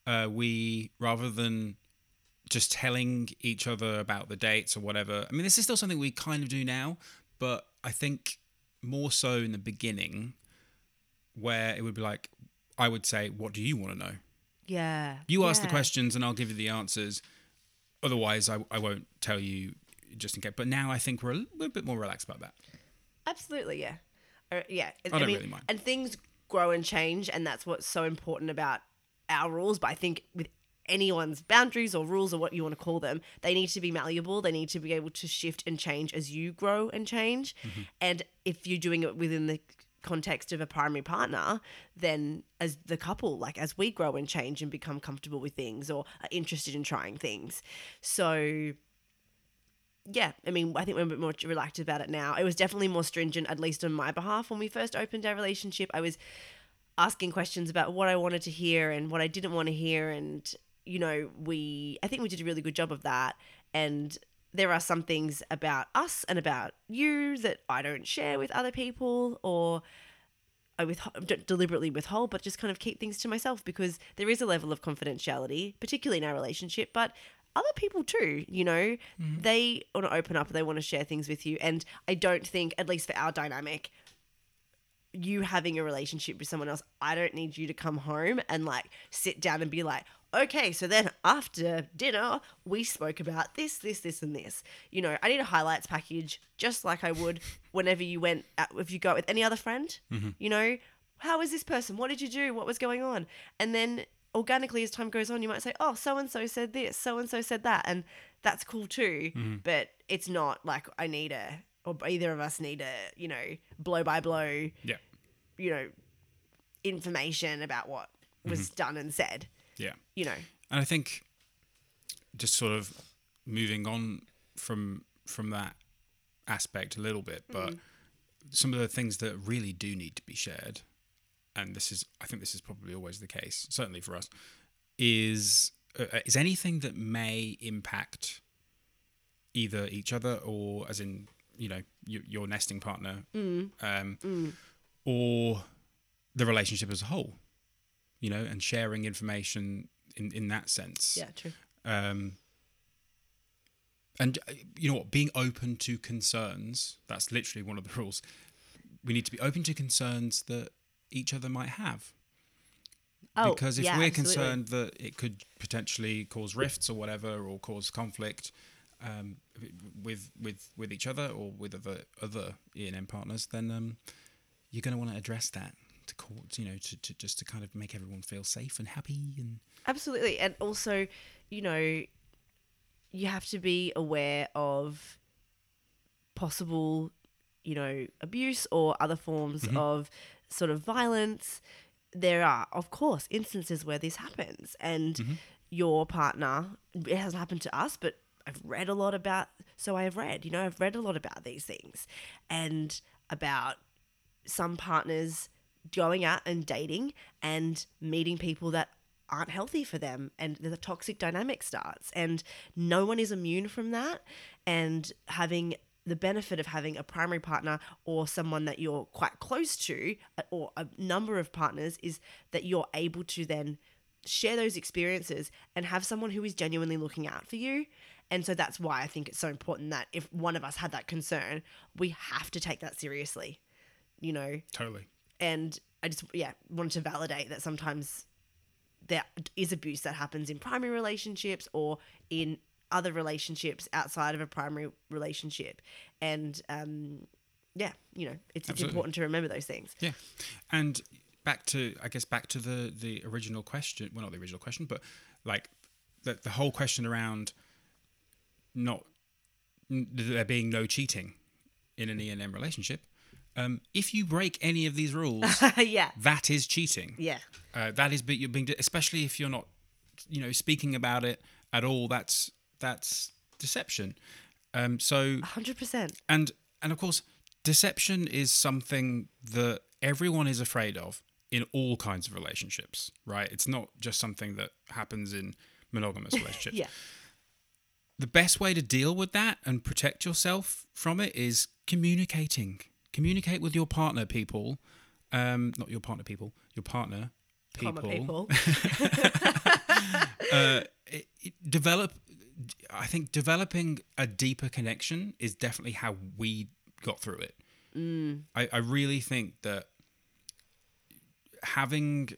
uh, we rather than just telling each other about the dates or whatever. I mean, this is still something we kind of do now, but I think more so in the beginning, where it would be like, I would say, "What do you want to know?" Yeah. You ask the questions, and I'll give you the answers. Otherwise, I, I won't tell you just in case. But now I think we're a, we're bit more relaxed about that. Absolutely, yeah. Uh, yeah. I don't really mind. And things grow and change, and that's what's so important about our rules. But I think with anyone's boundaries or rules or what you want to call them, they need to be malleable. They need to be able to shift and change as you grow and change. Mm-hmm. And if you're doing it within the context of a primary partner, then as the couple, like as we grow and change and become comfortable with things or are interested in trying things. So yeah, I mean, I think we're a bit more relaxed about it now. It was definitely more stringent, at least on my behalf, when we first opened our relationship. I was asking questions about what I wanted to hear and what I didn't want to hear, and you know, we I think we did a really good job of that. And there are some things about us and about you that I don't share with other people, or I with don't deliberately withhold, but just kind of keep things to myself because there is a level of confidentiality, particularly in our relationship, but other people too, you know, mm-hmm. they want to open up, they want to share things with you. And I don't think, at least for our dynamic, you having a relationship with someone else, I don't need you to come home and like sit down and be like, okay, so then after dinner, we spoke about this, this, this, and this. You know, I need a highlights package just like I would whenever you went, out, if you go out with any other friend, mm-hmm. you know, how is this person? What did you do? What was going on? And then organically, as time goes on, you might say, oh, so and so said this, so and so said that. And that's cool too. Mm-hmm. But it's not like I need a, or either of us need a, you know, blow by blow Yeah. you know, information about what was mm-hmm. done and said, Yeah. you know. And I think just sort of moving on from from that aspect a little bit, but mm-hmm. some of the things that really do need to be shared, and this is I think this is probably always the case, certainly for us, is uh, uh is anything that may impact either each other or as in you know your, your nesting partner um, or the relationship as a whole you know and sharing information in in that sense. Yeah, true. um, and uh, you know what being open to concerns that's literally one of the rules. We need to be open to concerns that each other might have. Oh, because if yeah, we're absolutely. concerned that it could potentially cause rifts or whatever or cause conflict um, with with with each other or with other other E and M partners then um, you're going to want to address that to court, you know to, to just to kind of make everyone feel safe and happy and Absolutely. And also, you know, you have to be aware of possible, you know, abuse or other forms of sort of violence. There are, of course, instances where this happens, and your partner, it hasn't happened to us, but I've read a lot about, so I have read, you know, I've read a lot about these things and about some partners going out and dating and meeting people that aren't healthy for them and the toxic dynamic starts and no one is immune from that and having the benefit of having a primary partner or someone that you're quite close to uh, or a number of partners is that you're able to then share those experiences and have someone who is genuinely looking out for you and so that's why I think it's so important that if one of us had that concern we have to take that seriously you know? Totally. And I just yeah wanted to validate that sometimes there is abuse that happens in primary relationships or in other relationships outside of a primary relationship. And um yeah you know it's, it's important to remember those things. Yeah, and back to I guess back to the the original question. Well, not the original question, but like the the whole question around not there being no cheating in an E and M relationship. Um, if you break any of these rules, yeah that is cheating. yeah Uh, that is, but you're being, especially if you're not, you know, speaking about it at all. That's that's deception. Um, so 100% and and of course deception is something that everyone is afraid of in all kinds of relationships, right? It's not just something that happens in monogamous relationships. Yeah. The best way to deal with that and protect yourself from it is communicating. Communicate with your partner, people. Um, not your partner, people. Your partner, people. People. uh, it, it develop. I think developing a deeper connection is definitely how we got through it. Mm. I, I really think that having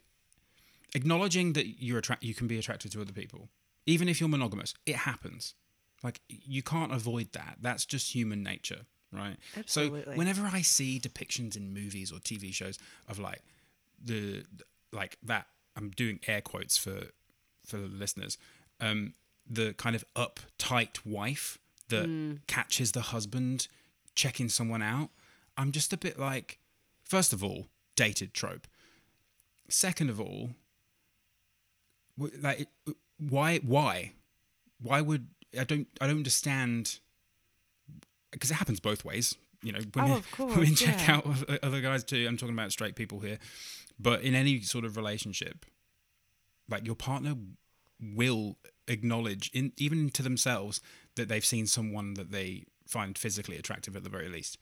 acknowledging that you're attract you can be attracted to other people, even if you're monogamous, it happens. Like you can't avoid that. That's just human nature, right? Absolutely. So whenever I see depictions in movies or TV shows of like the like that, I'm doing air quotes for for the listeners. Um, the kind of uptight wife that catches the husband checking someone out. I'm just a bit like, first of all, dated trope. Second of all, like, why, why, why would I don't I don't understand because it happens both ways. You know, women, Oh, of course, women check yeah. out other guys too. I'm talking about straight people here, but in any sort of relationship, like your partner will acknowledge in even to themselves that they've seen someone that they find physically attractive at the very least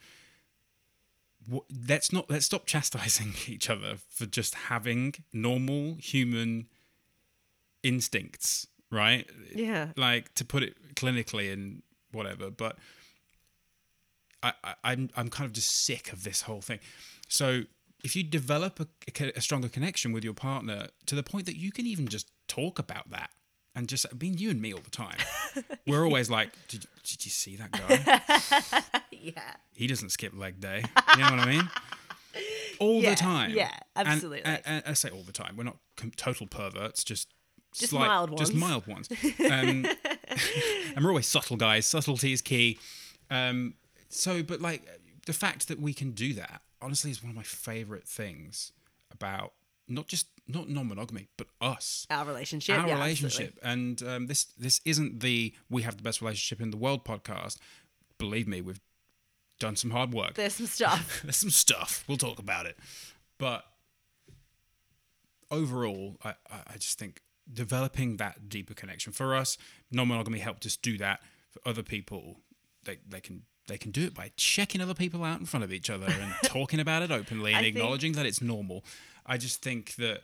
let's not let's stop chastising each other for just having normal human instincts right? Yeah. like to put it clinically and whatever but I, I i'm i'm kind of just sick of this whole thing. So if you develop a, a a stronger connection with your partner to the point that you can even just talk about that and just I mean you and me all the time. We're always like did, did you see that guy? Yeah. he doesn't skip leg day. You know what i mean? All Yeah, the time. Yeah, And- absolutely. and, and i say all the time we're not total perverts just Just slight- mild ones. just mild ones. Um, and we're always subtle guys. Subtlety is key. Um, so but like the fact that we can do that honestly is one of my favorite things about not just not non-monogamy but us. Our relationship. our yeah, relationship. and um, this this isn't the we have the best relationship in the world podcast. Believe me we've done some hard work. There's some stuff. there's some stuff. We'll talk about it. But overall I I just think developing that deeper connection for us. Non-monogamy helped us do that for other people. They, they can they can do it by checking other people out in front of each other and talking about it openly and I think- acknowledging that it's normal. I just think that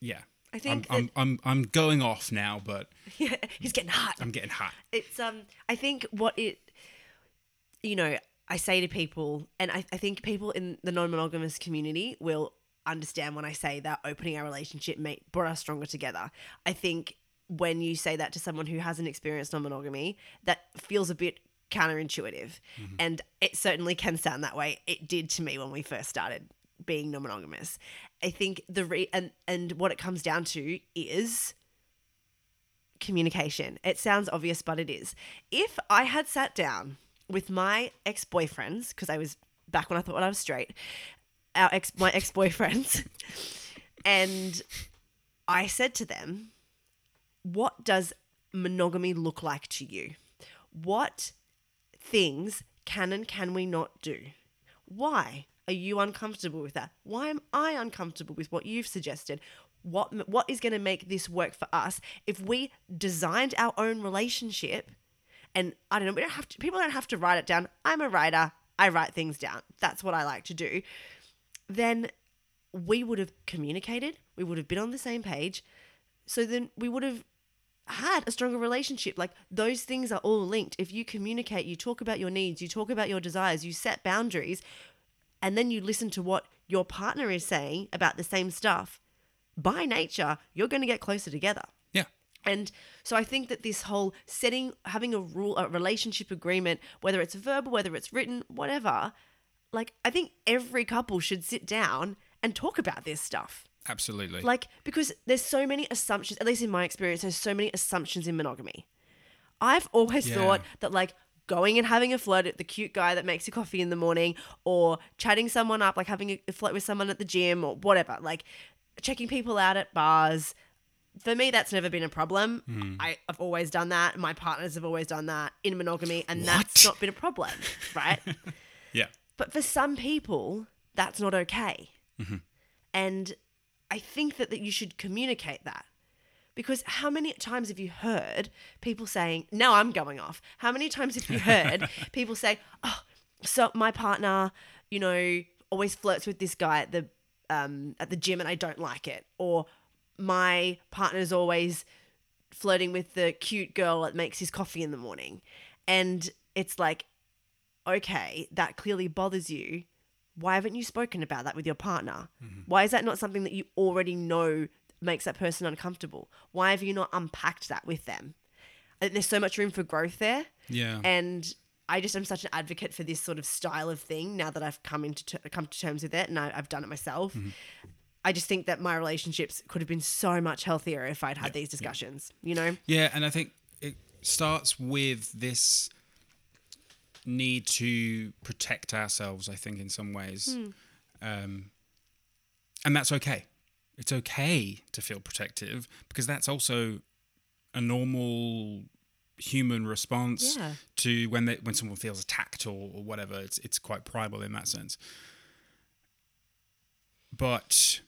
yeah I think I'm, I'm, I'm, I'm going off now but yeah, he's getting hot. i'm getting hot. It's um i think what it you know i say to people and i, I think people in the non-monogamous community will understand when i say that opening our relationship made brought us stronger together. I think when you say that to someone who hasn't experienced non-monogamy that feels a bit counterintuitive. Mm-hmm. And it certainly can sound that way. It did to me when we first started being non-monogamous. I think the re and and what it comes down to is communication. It sounds obvious, but it is. If I had sat down with my ex boyfriends, because I was back when I thought I was straight, our ex, my ex boyfriends, and I said to them, What does monogamy look like to you? What things can and can we not do? Why are you uncomfortable with that? Why am I uncomfortable with what you've suggested? What what is going to make this work for us if we designed our own relationship? And I don't know, we don't have to. People don't have to write it down. I'm a writer. I write things down. That's what I like to do. Then we would have communicated. We would have been on the same page. So then we would have had a stronger relationship. Like those things are all linked. If you communicate, you talk about your needs, you talk about your desires, you set boundaries, and then you listen to what your partner is saying about the same stuff, by nature, you're going to get closer together. yeah And so I think that this whole setting, having a rule, a relationship agreement, whether it's verbal, whether it's written, whatever, like I think every couple should sit down and talk about this stuff. absolutely Like, because there's so many assumptions, at least in my experience, there's so many assumptions in monogamy. I've always Yeah. thought that, like, going and having a flirt at the cute guy that makes you coffee in the morning, or chatting someone up, like having a flirt with someone at the gym, or whatever, like checking people out at bars. For me, that's never been a problem. Hmm. I, I've always done that. My partners have always done that in monogamy, and that's not been a problem, right? yeah But for some people, that's not okay. And I think that, that you should communicate that. Because how many times have you heard people saying, now I'm going off. How many times have you heard people say, oh, so my partner, you know, always flirts with this guy at the um, at the gym and I don't like it, or my partner's always flirting with the cute girl that makes his coffee in the morning, and it's like, okay, that clearly bothers you. Why haven't you spoken about that with your partner? Mm-hmm. Why is that not something that you already know makes that person uncomfortable? Why have you not unpacked that with them? I think there's so much room for growth there. Yeah. And I just am such an advocate for this sort of style of thing now that I've come into ter- come to terms with it and I, I've done it myself. Mm-hmm. I just think that my relationships could have been so much healthier if I'd had these discussions. You know? Yeah, and I think it starts with this need to protect ourselves. I think in some ways, um, and that's okay. It's okay to feel protective because that's also a normal human response Yeah. to when they, when someone feels attacked or, or whatever. It's it's quite primal in that sense. But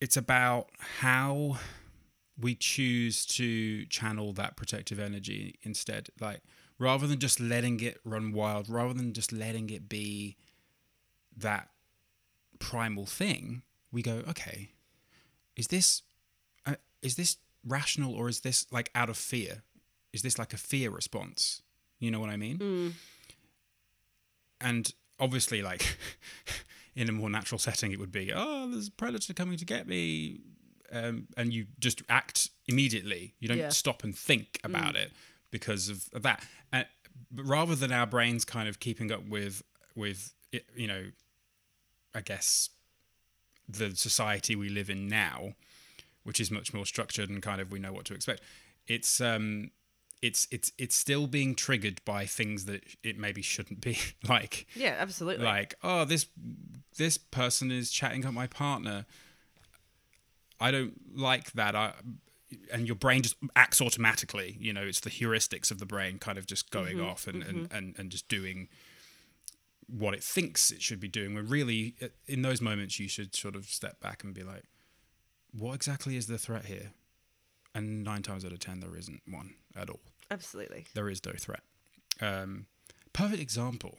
it's about how we choose to channel that protective energy instead like rather than just letting it run wild rather than just letting it be that primal thing we go okay is this uh, is this rational or is this like out of fear? Is this like a fear response? You know what i mean? And obviously like in a more natural setting it would be oh there's a predator coming to get me. Um, and you just act immediately. You don't Yeah. stop and think about it because of, that. Uh, but rather than our brains kind of keeping up with with you know i guess the society we live in now which is much more structured and kind of we know what to expect it's um it's it's it's still being triggered by things that it maybe shouldn't be. Like Yeah, absolutely. like oh this this person is chatting up my partner. I don't like that. I and your brain just acts automatically you know it's the heuristics of the brain kind of just going off and, and, and and just doing what it thinks it should be doing when really uh, in those moments you should sort of step back and be like what exactly is the threat here and nine times out of ten there isn't one at all absolutely. there is no threat. Um, perfect example.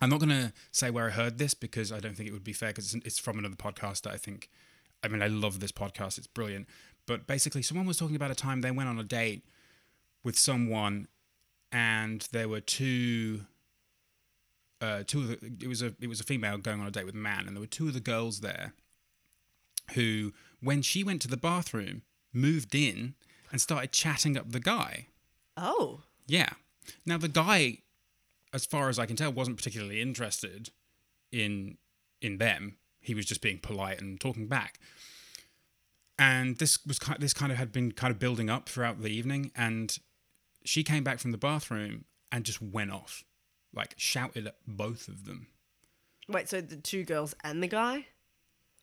I'm not going to say where I heard this because I don't think it would be fair because it's, it's from another podcast that I think. I mean, I love this podcast; it's brilliant. But basically, someone was talking about a time they went on a date with someone, and there were two. Uh, two of the, it was a it was a female going on a date with a man, and there were two of the girls there, who, when she went to the bathroom, moved in and started chatting up the guy. Oh, Yeah. Now the guy, as far as I can tell, wasn't particularly interested in in them. He was just being polite and talking back. And this was ki- this kind of had been kind of building up throughout the evening. And she came back from the bathroom and just went off, like shouted at both of them. wait. So the two girls and the guy,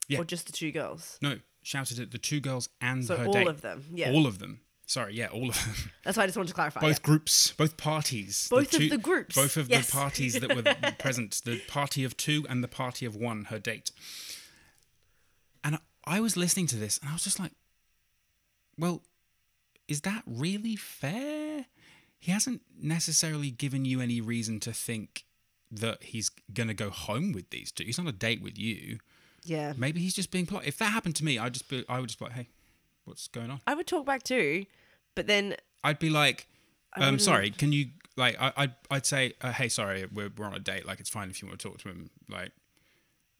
Yeah. or just the two girls? No, shouted at the two girls and So her all date. of them. Yeah, All of them. Sorry, yeah, all of them. that's why I just wanted to clarify. both yeah. groups, both parties, Both of the groups, both of yes. the parties that were present, the party of two and the party of one, her date. I, was listening to this, and I was just like, "Well, is that really fair? He hasn't necessarily given you any reason to think that he's gonna go home with these two. He's on a date with you. Yeah, Maybe he's just being polite. If that happened to me, I'd just be, I would just be like, "Hey, what's going on?" I would talk back too, but then I'd be like, um, sorry, can you like? I, I'd I'd say, uh, hey, sorry, we're we're on a date. Like, it's fine if you want to talk to him, like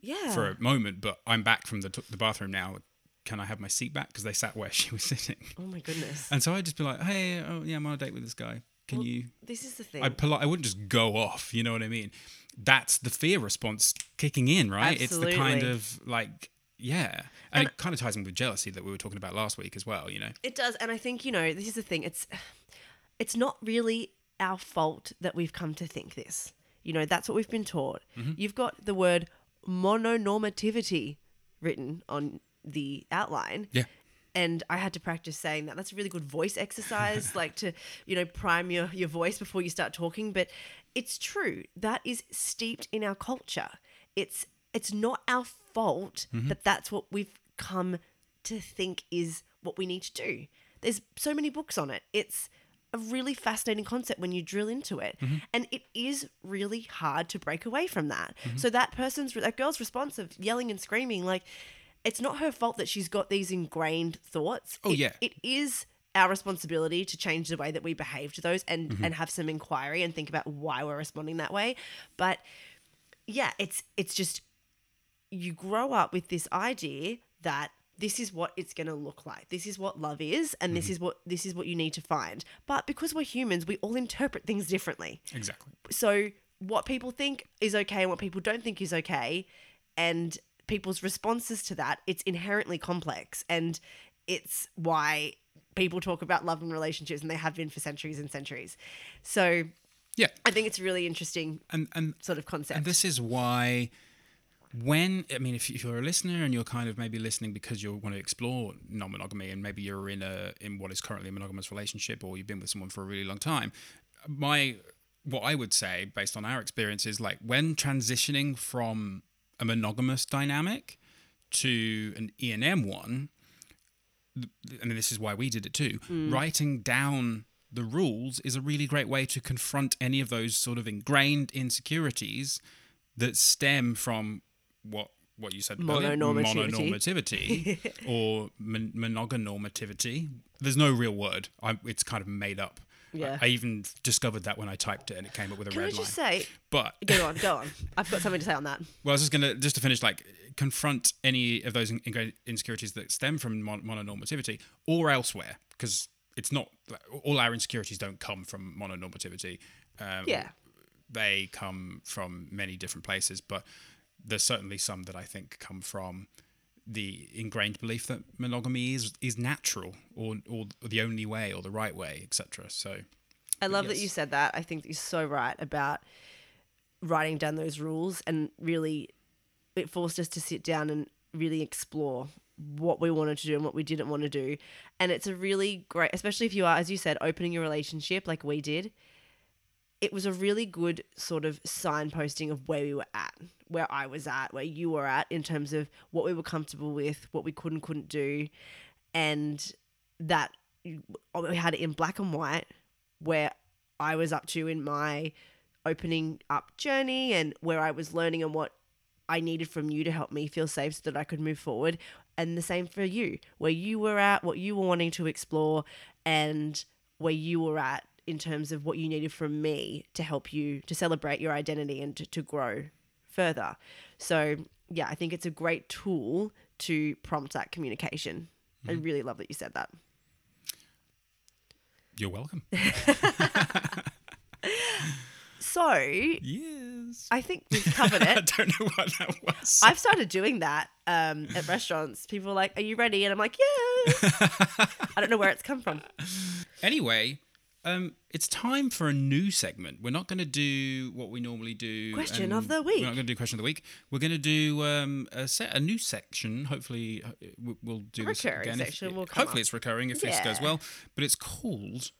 yeah, for a moment. But I'm back from the t- the bathroom now. Can I have my seat back? Because they sat where she was sitting. oh my goodness, And so I'd just be like, hey, oh yeah, I'm on a date with this guy. Can Well, you? this is the thing. I'd polite. I wouldn't just go off. You know what I mean? That's the fear response kicking in, right? Absolutely. It's the kind of like, yeah, And- and, it kind of ties in with jealousy that we were talking about last week as well. You know? It does, and I think you know this is the thing. It's it's not really our fault that we've come to think this. You know, that's what we've been taught. Mm-hmm. You've got the word mononormativity written on the outline. Yeah. And I had to practice saying that. That's a really good voice exercise, like to, you know, prime your, your voice before you start talking. But it's true. That is steeped in our culture. It's it's not our fault Mm-hmm. that that's what we've come to think is what we need to do. There's so many books on it. It's a really fascinating concept when you drill into it. Mm-hmm. And it is really hard to break away from that. So that person's that girl's response of yelling and screaming like it's not her fault that she's got these ingrained thoughts. Oh, It- yeah. It is our responsibility to change the way that we behave to those and Mm-hmm. and have some inquiry and think about why we're responding that way. But yeah, it's it's just you grow up with this idea that this is what it's going to look like. This is what love is and Mm-hmm. this is what this is what you need to find. But because we're humans, we all interpret things differently. Exactly. So what people think is okay and what people don't think is okay and people's responses to that, it's inherently complex and it's why people talk about love and relationships and they have been for centuries and centuries. So Yeah. I think it's a really interesting And and sort of concept. And this is why, when I mean, if, you're a listener and you're kind of maybe listening because you want to explore non-monogamy, and maybe you're in a in what is currently a monogamous relationship, or you've been with someone for a really long time, my what I would say, based on our experience, is like when transitioning from a monogamous dynamic to an E and M one, and this is why we did it too. Mm. Writing down the rules is a really great way to confront any of those sort of ingrained insecurities that stem from what what you said Mononormativity. mononormativity or mon- monogonormativity. There's no real word. I, it's kind of made up. Yeah. I, I even discovered that when I typed it and it came up with a Can I red just line. say but go on, go on. I've got something to say on that. well, I was just gonna just to finish, like confront any of those in- insecurities that stem from mon- mononormativity or elsewhere, because it's not like, all our insecurities don't come from mononormativity. Um, Yeah. they come from many different places, but there's certainly some that I think come from the ingrained belief that monogamy is is natural or or the only way or the right way, etc. So I love that you said that. I think that you're so right about writing down those rules and really it forced us to sit down and really explore what we wanted to do and what we didn't want to do. And it's a really great, especially if you are, as you said, opening your relationship like we did. It was a really good sort of signposting of where we were at, where I was at, where you were at in terms of what we were comfortable with, what we could and couldn't do, and that we had it in black and white where I was up to in my opening up journey and where I was learning and what I needed from you to help me feel safe so that I could move forward. And the same for you, where you were at, what you were wanting to explore, and where you were at in terms of what you needed from me to help you to celebrate your identity and to, to grow further. So, yeah, I think it's a great tool to prompt that communication. I really love that you said that. you're welcome. So, yes. I think we've covered it. I don't know what that was. I've started doing that um, at restaurants. People are like, "Are you ready?" And I'm like, "Yes." I don't know where it's come from. Anyway, um, it's time for a new segment. We're not going to do what we normally do. Question of the week. We're not going to do question of the week. We're going to do um, a, set, a new section. Hopefully, uh, we- we'll do this recurring again. if- will come hopefully, up. it's recurring if this goes well. But it's called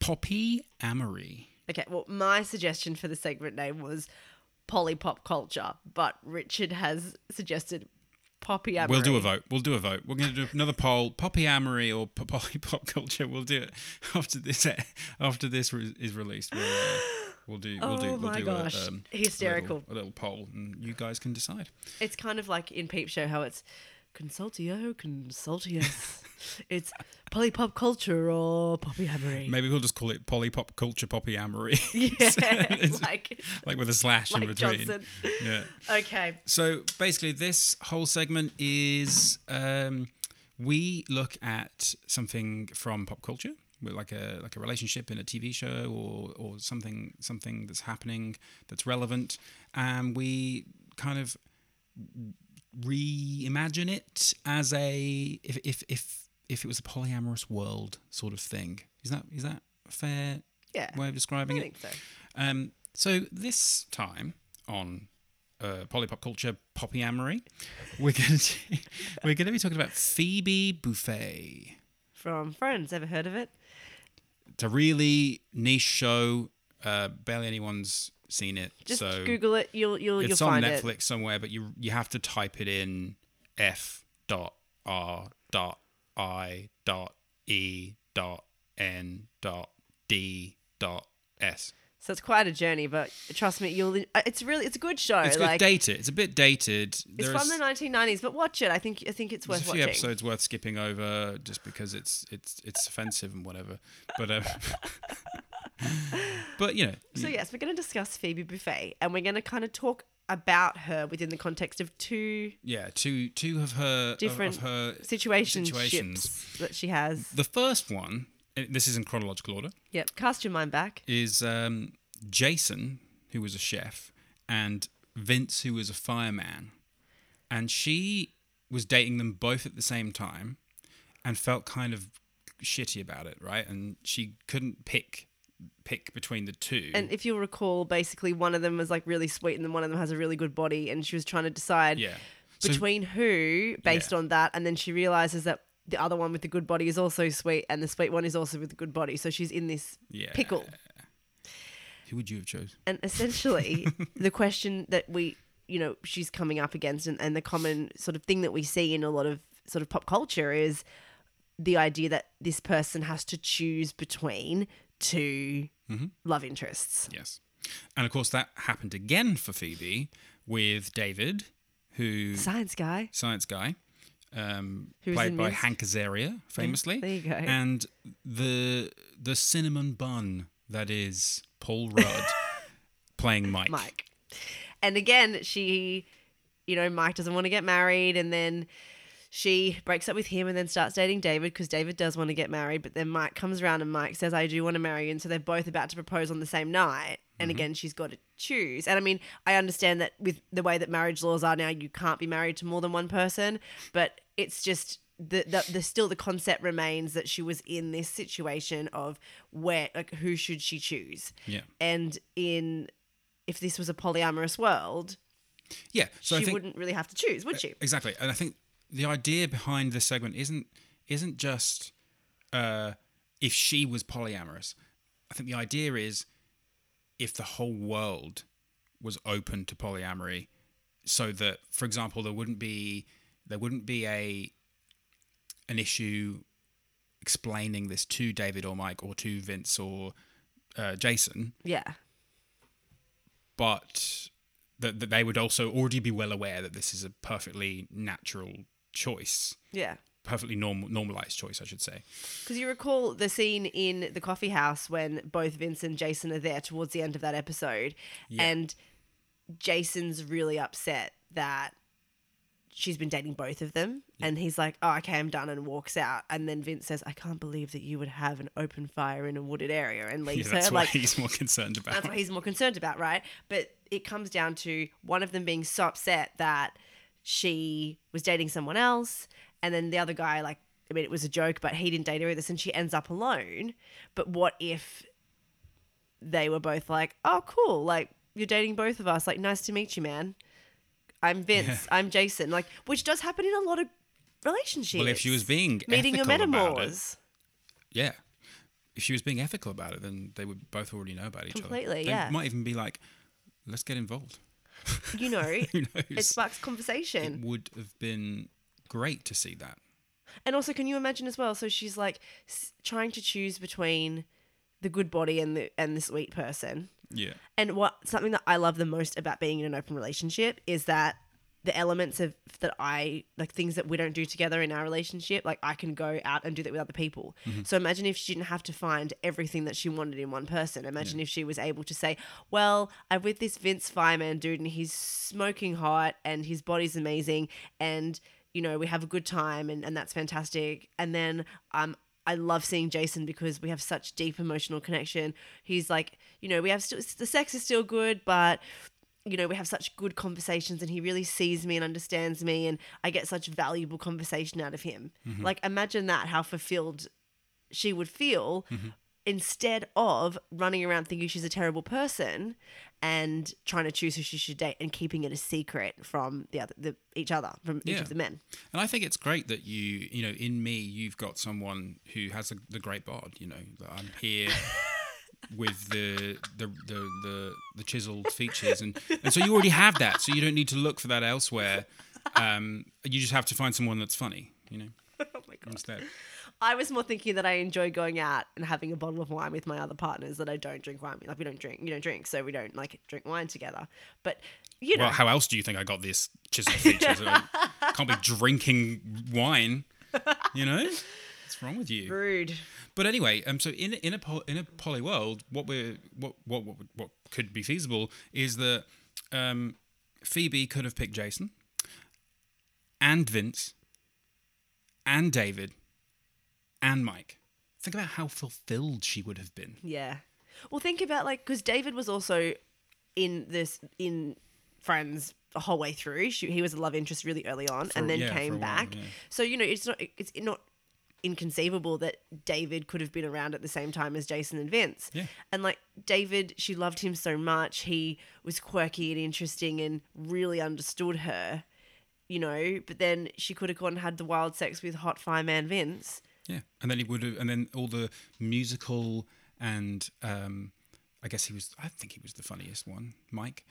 Poppy Amory. Okay, well, my suggestion for the segment name was Polly Pop Culture, but Richard has suggested Poppy Amory. We'll do a vote. We'll do a vote. We're going to do another poll: Poppy Amory or P- Poppy Pop Culture. We'll do it after this. After this re- is released, we'll, uh, we'll do. We'll do. Oh we'll my do gosh. A, um, Hysterical. A little, a little poll, and you guys can decide. It's kind of like in Peep Show how it's Consultio, Consultius. it's Polly Pop Culture or Poppy Amory. Maybe we'll just call it Polly Pop Culture Poppy Amory. Yeah, like, like with a slash in between. Johnson. Yeah. Okay. So basically, this whole segment is um, we look at something from pop culture, with like a like a relationship in a TV show or or something something that's happening that's relevant, and we kind of reimagine it as a if if if if it was a polyamorous world sort of thing. Is that is that a fair Yeah. way of describing I it? I think so. Um, so this time on uh, Polypop Culture Poppy Amory, we're going to we're going to be talking about Phoebe Buffay. From Friends, ever heard of it? It's a really niche show. Uh, barely anyone's seen it. Just so Google it. You'll you'll it's you'll on find Netflix it. somewhere, but you you have to type it in F dot R dot I dot E dot N dot D dot S. So it's quite a journey, but trust me, you'll. uh, It's really it's a good show. It's like dated. It's a bit dated. it's There's- from the 1990s, but watch it. I think I think it's worth a few watching. episodes worth skipping over just because it's it's it's offensive and whatever. But um, but you know, So yes, we're going to discuss Phoebe Buffay, and we're going to kind of talk about her within the context of two yeah, two two of her Different of her situations Situations. that she has. The first one, this is in chronological order, Yep, cast your mind back. is um, Jason, who was a chef, and Vince, who was a fireman, and she was dating them both at the same time, and felt kind of shitty about it, right? And she couldn't pick pick between the two. And if you'll recall, basically one of them was like really sweet, and then one of them has a really good body, and she was trying to decide yeah. So- between who based Yeah. on that, and then she realizes that the other one with the good body is also sweet, and the sweet one is also with the good body. So she's in this yeah. pickle. Who would you have chosen? And essentially, the question that we, you know, she's coming up against, and, and the common sort of thing that we see in a lot of sort of pop culture is the idea that this person has to choose between 2 Mm-hmm. love interests. Yes. And of course, that happened again for Phoebe with David, who Science guy. science guy, um, played by Minsk. Hank Azaria, famously. there you go. And the the cinnamon bun that is Paul Rudd playing Mike. Mike. And again, she, you know, Mike doesn't want to get married, and then she breaks up with him and then starts dating David because David does want to get married. But then Mike comes around and Mike says, I do want to marry you. And so they're both about to propose on the same night. And mm-hmm. again, she's got to choose. And I mean, I understand that with the way that marriage laws are now, you can't be married to more than one person, but it's just. The, the, the still the concept remains that she was in this situation of where like who should she choose Yeah. and in if this was a polyamorous world, Yeah. So she wouldn't really have to choose, would she? Exactly, and I think the idea behind this segment isn't isn't just uh, if she was polyamorous. I think the idea is if the whole world was open to polyamory, so that, for example, there wouldn't be there wouldn't be a an issue explaining this to David or Mike or to Vince or uh, Jason, Yeah. but that, that they would also already be well aware that this is a perfectly natural choice, Yeah. perfectly normal normalized choice, I should say. Because you recall the scene in the coffee house when both Vince and Jason are there towards the end of that episode. Yeah. And Jason's really upset that she's been dating both of them. And he's like, oh, okay, I'm done, and walks out. And then Vince says, I can't believe that you would have an open fire in a wooded area and Yeah, leaves that's her. what Like, he's more concerned about. That's what he's more concerned about, right? But it comes down to one of them being so upset that she was dating someone else, and then the other guy, like, I mean, it was a joke, but he didn't date her either, and she ends up alone. But what if they were both like, oh, cool, like, you're dating both of us, like, nice to meet you, man. I'm Vince, Yeah. I'm Jason, like, which does happen in a lot of relationships. well, if she was being meeting your it, yeah. If she was being ethical about it, then they would both already know about each Completely, other. They yeah. might even be like, let's get involved. You know, it sparks conversation. it would have been great to see that. And also, can you imagine as well? So she's like s- trying to choose between the good body and the and the sweet person. Yeah. And what something that I love the most about being in an open relationship is that the elements of that I like things that we don't do together in our relationship, like I can go out and do that with other people. So imagine if she didn't have to find everything that she wanted in one person. Imagine if she was able to say, "Well, I'm with this Vince fireman dude, and he's smoking hot, and his body's amazing, and you know we have a good time, and and that's fantastic." And then um, I love seeing Jason because we have such deep emotional connection. He's like, you know, we have still the sex is still good, but you know, we have such good conversations and he really sees me and understands me and I get such valuable conversation out of him. Mm-hmm. Like imagine that how fulfilled she would feel mm-hmm. instead of running around thinking she's a terrible person and trying to choose who she should date and keeping it a secret from the other the each other from each of the men. And I think it's great that you, you know, in me, you've got someone who has a, the great bod. You know, that I'm here with the the the the, the chiseled features, and and so you already have that, so you don't need to look for that elsewhere. Um, you just have to find someone that's funny, you know, oh my god. instead. I was more thinking that I enjoy going out and having a bottle of wine with my other partners that I don't drink wine with. Like we don't drink, you don't drink, so we don't like drink wine together. But you know, Well, how else do you think I got this chiseled features? I can't be drinking wine, you know. What's wrong with you? rude. But anyway, um, so in in a pol- in a poly world, what we're what what what what could be feasible is that um, Phoebe could have picked Jason, and Vince, and David, and Mike. Think about how fulfilled she would have been. Yeah. Well, think about like because David was also in this in Friends the whole way through. She, he was a love interest really early on, For- and then yeah, came while, back. yeah. So you know, it's not it's not inconceivable that David could have been around at the same time as Jason and Vince. Yeah. And like David, she loved him so much. He was quirky and interesting and really understood her. You know, but then she could have gone and had the wild sex with hot fireman Vince. Yeah, and then he would have, and then all the musical and um, I guess he was. I think he was the funniest one, Mike.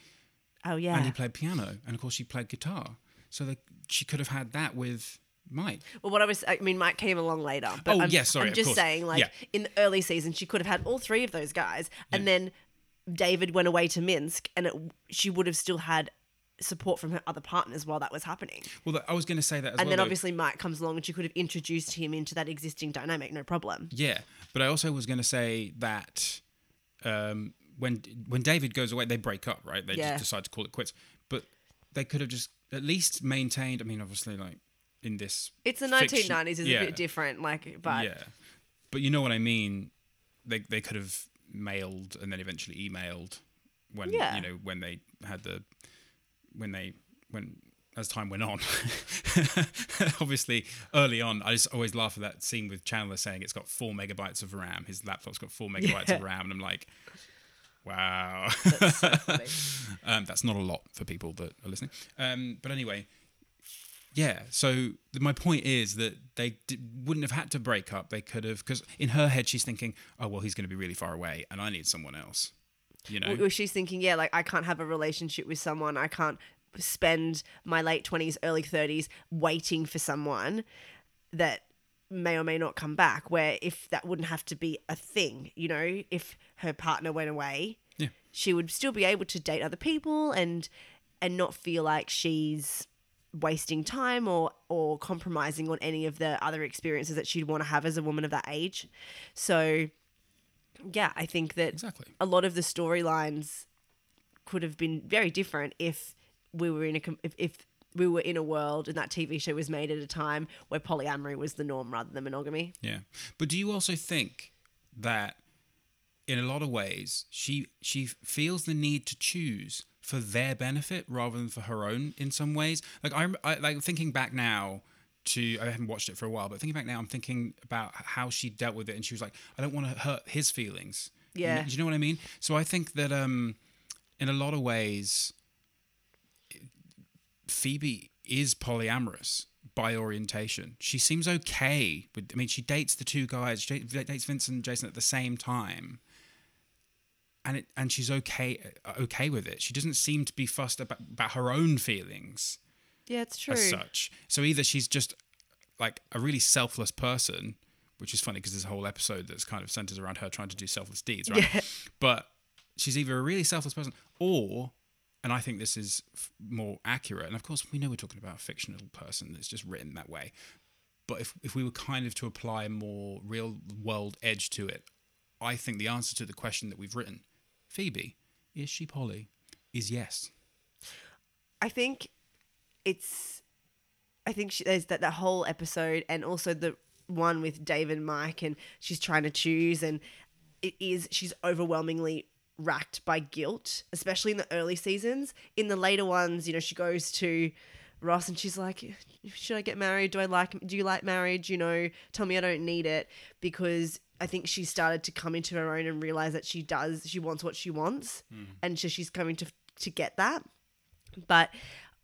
Oh yeah. and he played piano, and of course she played guitar. So that she could have had that with Mike. Well, what I was, I mean, Mike came along later. But Oh, I'm, yeah, sorry, I'm just course. saying, like Yeah. in the early season, she could have had all three of those guys, and then David went away to Minsk, and it, she would have still had support from her other partners while that was happening. Well, I was going to say that as And well. then though. obviously Mike comes along, and she could have introduced him into that existing dynamic, no problem. Yeah, but I also was going to say that um, when when David goes away, they break up, right? They Yeah. just decide to call it quits. But they could have just at least maintained. I mean, obviously, like in this, It's the 1990s, is yeah, a bit different, like, but yeah, but you know what I mean. They they could have mailed and then eventually emailed when Yeah. you know when they had the when they when as time went on. Obviously, early on, I just always laugh at that scene with Chandler saying it's got four megabytes of RAM. His laptop's got four megabytes Yeah. of RAM, and I'm like, wow, that's so um, that's not a lot for people that are listening. Um, but anyway, yeah. So my point is that they d- wouldn't have had to break up. They could have, because in her head she's thinking, oh well, he's going to be really far away, and I need someone else. You know, Well, she's thinking, yeah, like I can't have a relationship with someone. I can't spend my late 20s, early 30s waiting for someone that may or may not come back. Where if that wouldn't have to be a thing, you know, if her partner went away, Yeah. she would still be able to date other people and and not feel like she's wasting time or or compromising on any of the other experiences that she'd want to have as a woman of that age. So yeah, I think that exactly. a lot of the storylines could have been very different if we were in a if, if we were in a world and that TV show was made at a time where polyamory was the norm rather than monogamy. Yeah. But do you also think that in a lot of ways she she feels the need to choose for their benefit rather than for her own in some ways? Like I'm I, like thinking back now to I haven't watched it for a while, but thinking back now I'm thinking about how she dealt with it and she was like I don't want to hurt his feelings. Yeah. do you know what I mean? So I think that um in a lot of ways Phoebe is polyamorous by orientation. She seems okay with. I mean, she dates the two guys. She dates Vincent and Jason at the same time, and it and she's okay uh, okay with it. She doesn't seem to be fussed about, about her own feelings Yeah, it's true. as such. So either she's just like a really selfless person, which is funny because there's a whole episode that's kind of centers around her trying to do selfless deeds, right? Yeah. But she's either a really selfless person or, and I think this is f- more accurate, and of course we know we're talking about a fictional person that's just written that way. But if, if we were kind of to apply a more real world edge to it, I think the answer to the question that we've written, Phoebe, is she poly? is yes. I think it's I think she, there's that that whole episode and also the one with Dave and Mike and she's trying to choose and it is she's overwhelmingly racked by guilt, especially in the early seasons. In the later ones, you know, she goes to Ross and she's like, "Should I get married? Do I like? Do you like marriage? You know, tell me I don't need it." Because I think she started to come into her own and realize that she does. She wants what she wants, hmm. and so she's coming to to get that. But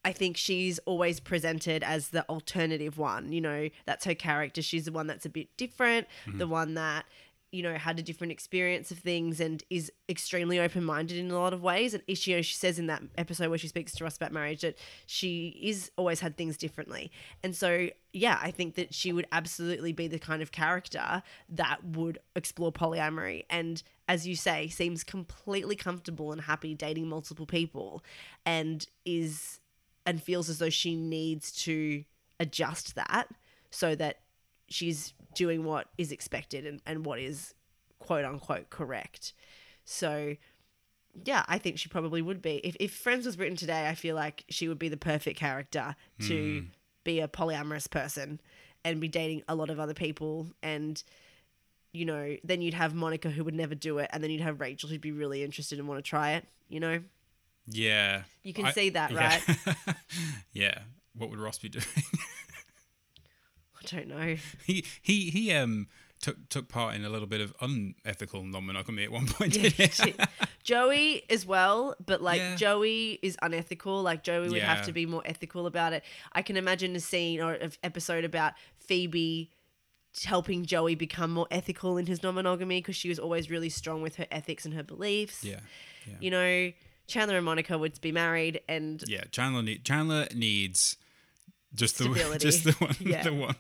I think she's always presented as the alternative one. You know, that's her character. She's the one that's a bit different, hmm. the one that you know, had a different experience of things and is extremely open minded in a lot of ways. And you know, she says in that episode where she speaks to us about marriage that she is always had things differently. And so, yeah, I think that she would absolutely be the kind of character that would explore polyamory. And as you say, seems completely comfortable and happy dating multiple people and is and feels as though she needs to adjust that so that she's doing what is expected and, and what is quote unquote correct. So yeah, I think she probably would be. If if Friends was written today, I feel like she would be the perfect character to hmm. be a polyamorous person and be dating a lot of other people and you know, then you'd have Monica who would never do it and then you'd have Rachel who'd be really interested and want to try it, you know? Yeah. You can I- see that, yeah. right? yeah. What would Ross be doing? I don't know. he he he um took took part in a little bit of unethical non-monogamy at one point. Yeah, didn't he? shit. Joey as well, but like Yeah. Joey is unethical. Like Joey would have to be more ethical about it. I can imagine a scene or an episode about Phoebe helping Joey become more ethical in his non-monogamy because she was always really strong with her ethics and her beliefs. yeah. Yeah. You know, Chandler and Monica would be married and Yeah, Chandler need, Chandler needs just the Stability. just the one Yeah. the one.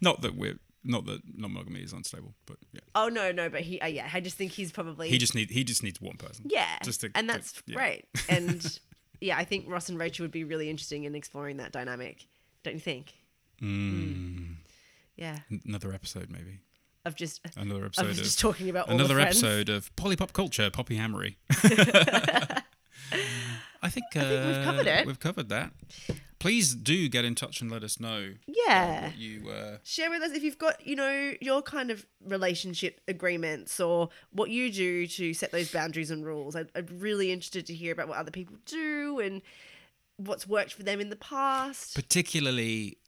Not that we're not that non-monogamy is unstable, but yeah, oh no, no, but he uh, yeah, I just think he's probably he just need he just needs one person. Yeah. Just to- and to- that's yeah. great. And yeah, I think Ross and Rachel would be really interesting in exploring that dynamic. Don't you think? Mm, Yeah. another episode maybe. Of just Another episode of just talking about another the episode of Polypop Culture, Poppy Hammery. I think, uh, think we've covered it. We've covered that. Please do get in touch and let us know Yeah. what you. Uh, Share with us if you've got, you know, your kind of relationship agreements or what you do to set those boundaries and rules. I'd, I'm really interested to hear about what other people do and what's worked for them in the past. particularly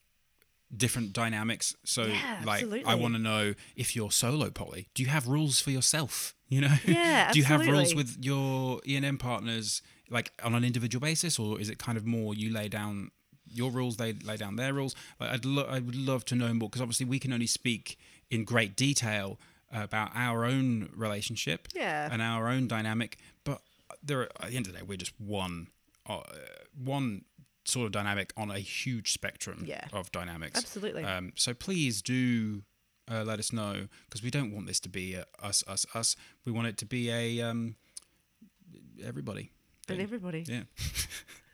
different dynamics. So, Yeah, like, I want to know if you're solo poly, do you have rules for yourself? You know, Yeah, do you have rules with your E and M partners, like on an individual basis, or is it kind of more you lay down your rules, they lay down their rules? I'd lo- I would love to know more because obviously we can only speak in great detail about our own relationship Yeah. and our own dynamic, but there are, at the end of the day, we're just one, uh, one sort of dynamic on a huge spectrum Yeah. of dynamics. Absolutely. Um, so please do uh, let us know because we don't want this to be us, us, us. We want it to be a um, everybody. and everybody. Yeah.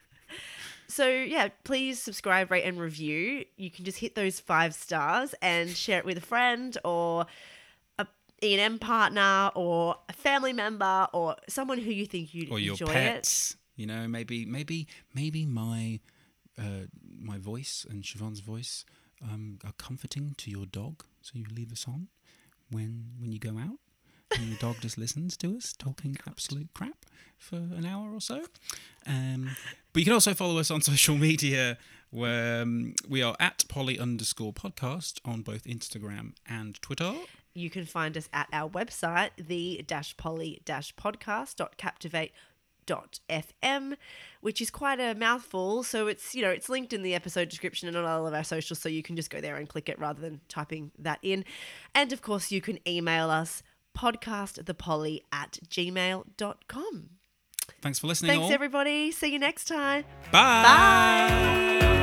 So yeah, please subscribe, rate, and review. You can just hit those five stars and share it with a friend or a E and M partner or a family member or someone who you think you'd Or your enjoy pets. You know, maybe, maybe, maybe my uh, my voice and Siobhan's voice um, are comforting to your dog, so you leave us on when when you go out. And the dog just listens to us talking absolute crap for an hour or so. Um, but you can also follow us on social media where um, we are at poly underscore podcast on both Instagram and Twitter. You can find us at our website, the dash poly dash podcast dot captivate fm which is quite a mouthful. So it's you know it's linked in the episode description and on all of our socials so you can just go there and click it rather than typing that in. And of course you can email us podcastthepoly at gmail.com Thanks for listening, thanks all. everybody see you next time Bye. bye